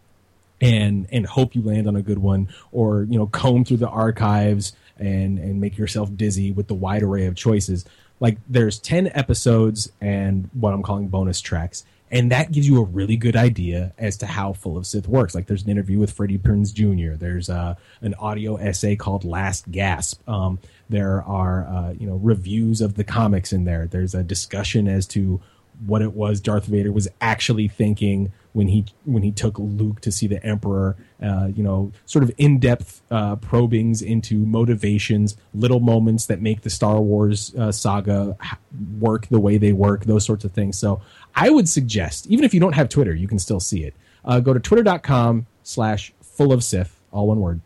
C: and and hope you land on a good one, or you know comb through the archives and and make yourself dizzy with the wide array of choices. Like there's ten episodes and what I'm calling bonus tracks, and that gives you a really good idea as to how Full of Sith works. Like there's an interview with Freddie Prinze Jr. There's uh, an audio essay called Last Gasp. Um, there are uh, you know reviews of the comics in there. There's a discussion as to what it was Darth Vader was actually thinking when he when he took Luke to see the Emperor. Uh, you know, sort of in depth uh, probings into motivations, little moments that make the Star Wars uh, saga work the way they work, those sorts of things. So I would suggest, even if you don't have Twitter, you can still see it. Uh, go to twitter.com slash full of Sith, all one word.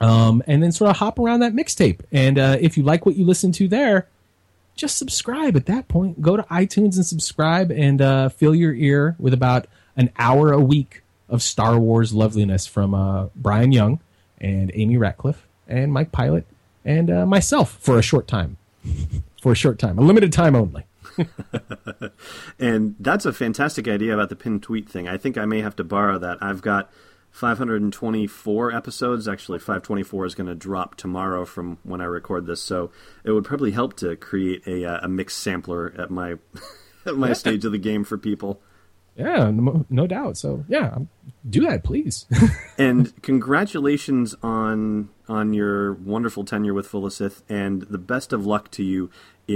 C: Um, and then sort of hop around that mixtape. And uh, if you like what you listen to there, just subscribe at that point. Go to iTunes and subscribe and uh, fill your ear with about an hour a week of Star Wars loveliness from uh, Bryan Young and Amy Ratcliffe and Mike Pilot and uh, myself for a short time. *laughs* for a short time, a limited time only. *laughs*
A: and that's a fantastic idea about the pinned tweet thing. I think I may have to borrow that. I've got 524 episodes. Actually, 524 is going to drop tomorrow from when I record this, so it would probably help to create a, uh, a mixed sampler at my *laughs* at my yeah. stage of the game for people.
C: Yeah, no, no doubt. So yeah, do that, please. *laughs*
A: and congratulations on on your wonderful tenure with Sith, and the best of luck to you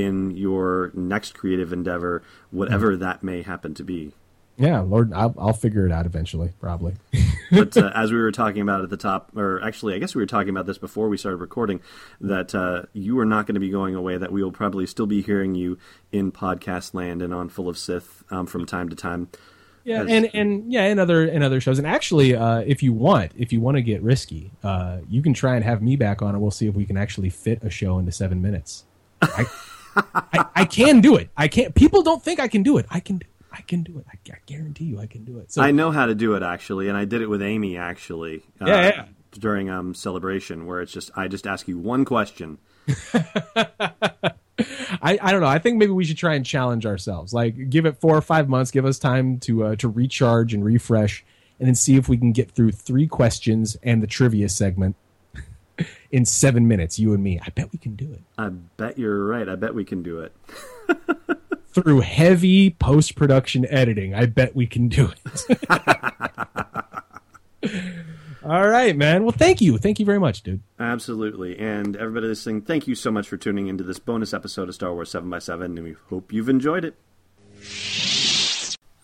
A: in your next creative endeavor, whatever mm-hmm. that may happen to be.
C: Yeah, Lord, I'll, I'll figure it out eventually, probably. *laughs*
A: but uh, as we were talking about at the top, or actually, I guess we were talking about this before we started recording, that uh, you are not going to be going away. That we will probably still be hearing you in podcast land and on Full of Sith um, from time to time.
C: Yeah, as, and and yeah, and other and other shows. And actually, uh, if you want, if you want to get risky, uh, you can try and have me back on, and we'll see if we can actually fit a show into seven minutes. *laughs* I, I, I can do it. I can't. People don't think I can do it. I can do. I can do it. I, I, guarantee you, I can do it.
A: So I know how to do it actually, and I did it with Amy actually.
C: Uh, yeah, yeah.
A: During um celebration, where it's just I just ask you one question. *laughs*
C: I, I don't know. I think maybe we should try and challenge ourselves. Like, give it four or five months. Give us time to uh, to recharge and refresh, and then see if we can get through three questions and the trivia segment in seven minutes. You and me. I bet we can do it.
A: I bet you're right. I bet we can do it. *laughs*
C: through heavy post production editing. I bet we can do it. *laughs* All right, man. Well, thank you. Thank you very much, dude.
A: Absolutely. And everybody listening, thank you so much for tuning into this bonus episode of Star Wars 7x7, and we hope you've enjoyed it.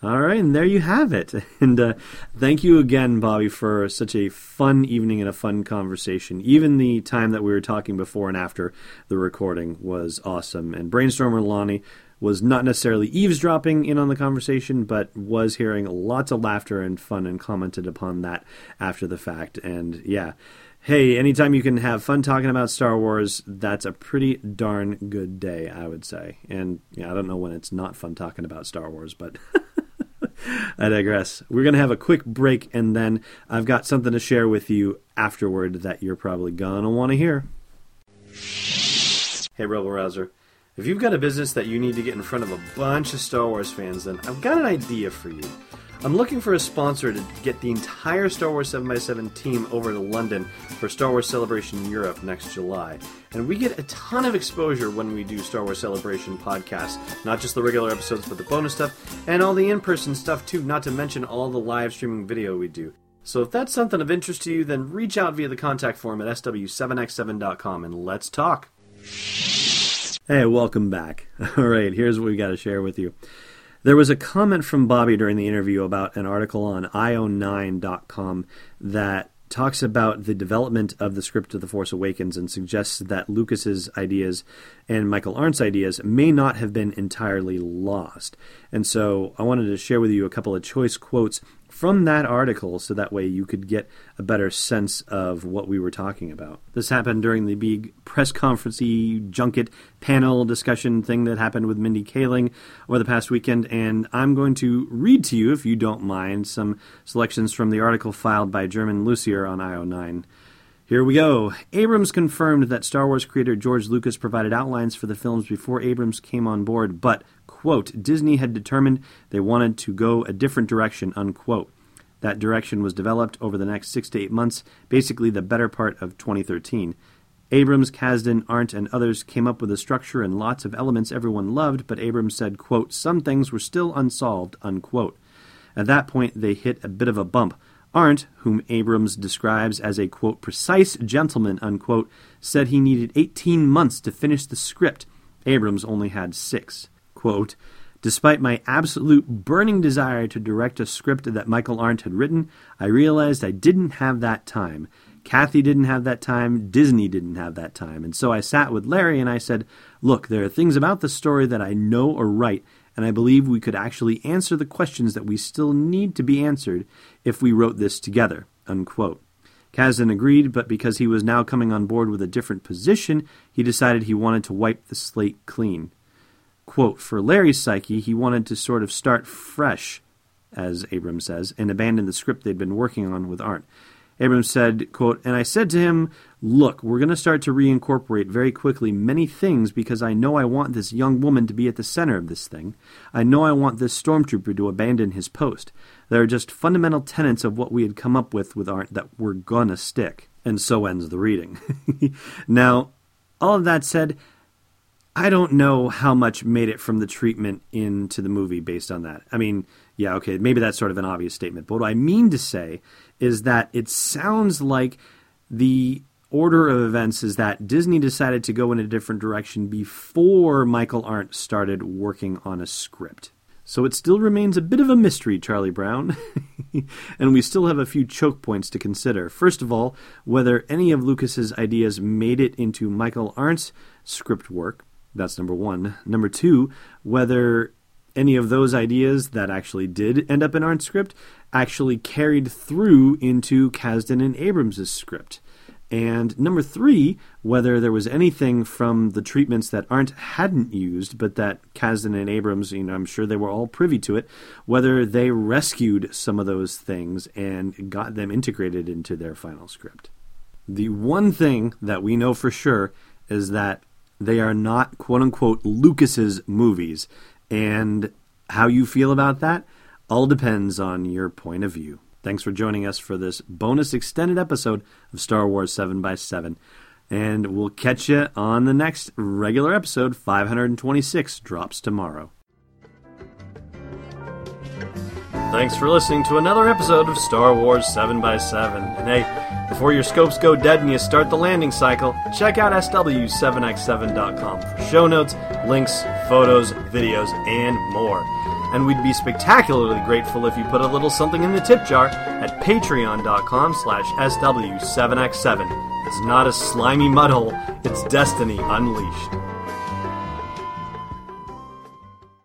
A: All right, and there you have it. *laughs* And uh, thank you again, Bobby, for such a fun evening and a fun conversation. Even the time that we were talking before and after the recording was awesome. And Brainstormer Lonnie was not necessarily eavesdropping in on the conversation, but was hearing lots of laughter and fun and commented upon that after the fact. And yeah, hey, anytime you can have fun talking about Star Wars, that's a pretty darn good day, I would say. And yeah, I don't know when it's not fun talking about Star Wars, but. *laughs* I digress. We're going to have a quick break, and then I've got something to share with you afterward that you're probably going to want to hear. Hey, Rebel Rouser. If you've got a business that you need to get in front of a bunch of Star Wars fans, then I've got an idea for you. I'm looking for a sponsor to get the entire Star Wars 7x7 team over to London for Star Wars Celebration Europe next July. And we get a ton of exposure when we do Star Wars Celebration podcasts. Not just the regular episodes, but the bonus stuff, and all the in person stuff too, not to mention all the live streaming video we do. So if that's something of interest to you, then reach out via the contact form at sw7x7.com and let's talk. Hey, welcome back. *laughs* All right, here's what we got to share with you. There was a comment from Bobby during the interview about an article on io9.com that talks about the development of the script of The Force Awakens and suggests that Lucas's ideas and Michael Arndt's ideas may not have been entirely lost. And so I wanted to share with you a couple of choice quotes from that article so that way you could get a better sense of what we were talking about. This happened during the big press conferencey junket panel discussion thing that happened with Mindy Kaling over the past weekend, and I'm going to read to you, if you don't mind, some selections from the article filed by Germain Lussier on IO9. Here we go. Abrams confirmed that Star Wars creator George Lucas provided outlines for the films before Abrams came on board, but quote, Disney had determined they wanted to go a different direction, unquote. That direction was developed over the next six to eight months, basically the better part of 2013. Abrams, Kasdan, Arndt, and others came up with a structure and lots of elements everyone loved, but Abrams said, quote, some things were still unsolved, unquote. At that point, they hit a bit of a bump. Arndt, whom Abrams describes as a, quote, precise gentleman, unquote, said he needed 18 months to finish the script. Abrams only had six quote, Despite my absolute burning desire to direct a script that Michael Arndt had written, I realized I didn't have that time. Kathy didn't have that time, Disney didn't have that time. And so I sat with Larry and I said, Look, there are things about the story that I know or write, and I believe we could actually answer the questions that we still need to be answered if we wrote this together. Unquote. Kasdan agreed, but because he was now coming on board with a different position, he decided he wanted to wipe the slate clean. Quote, for Larry's psyche, he wanted to sort of start fresh, as Abrams says, and abandon the script they'd been working on with Arndt. Abrams said, quote, And I said to him, Look, we're going to start to reincorporate very quickly many things because I know I want this young woman to be at the center of this thing. I know I want this stormtrooper to abandon his post. There are just fundamental tenets of what we had come up with with Arndt that we're going to stick. And so ends the reading. *laughs* now, all of that said, I don't know how much made it from the treatment into the movie based on that. I mean, yeah, okay, maybe that's sort of an obvious statement. But what I mean to say is that it sounds like the order of events is that Disney decided to go in a different direction before Michael Arndt started working on a script. So it still remains a bit of a mystery, Charlie Brown. *laughs* and we still have a few choke points to consider. First of all, whether any of Lucas's ideas made it into Michael Arndt's script work. That's number one. Number two, whether any of those ideas that actually did end up in Arndt's script actually carried through into Kasdan and Abrams' script. And number three, whether there was anything from the treatments that Arndt hadn't used, but that Kasdan and Abrams, you know, I'm sure they were all privy to it, whether they rescued some of those things and got them integrated into their final script. The one thing that we know for sure is that they are not quote unquote Lucas's movies. And how you feel about that all depends on your point of view. Thanks for joining us for this bonus extended episode of Star Wars 7 by 7 And we'll catch you on the next regular episode. 526 drops tomorrow. Thanks for listening to another episode of Star Wars 7 by 7 And hey, before your scopes go dead and you start the landing cycle, check out SW7x7.com for show notes, links, photos, videos, and more and we'd be spectacularly grateful if you put a little something in the tip jar at patreon.com slash sw7x7. It's not a slimy mudhole, it's destiny unleashed.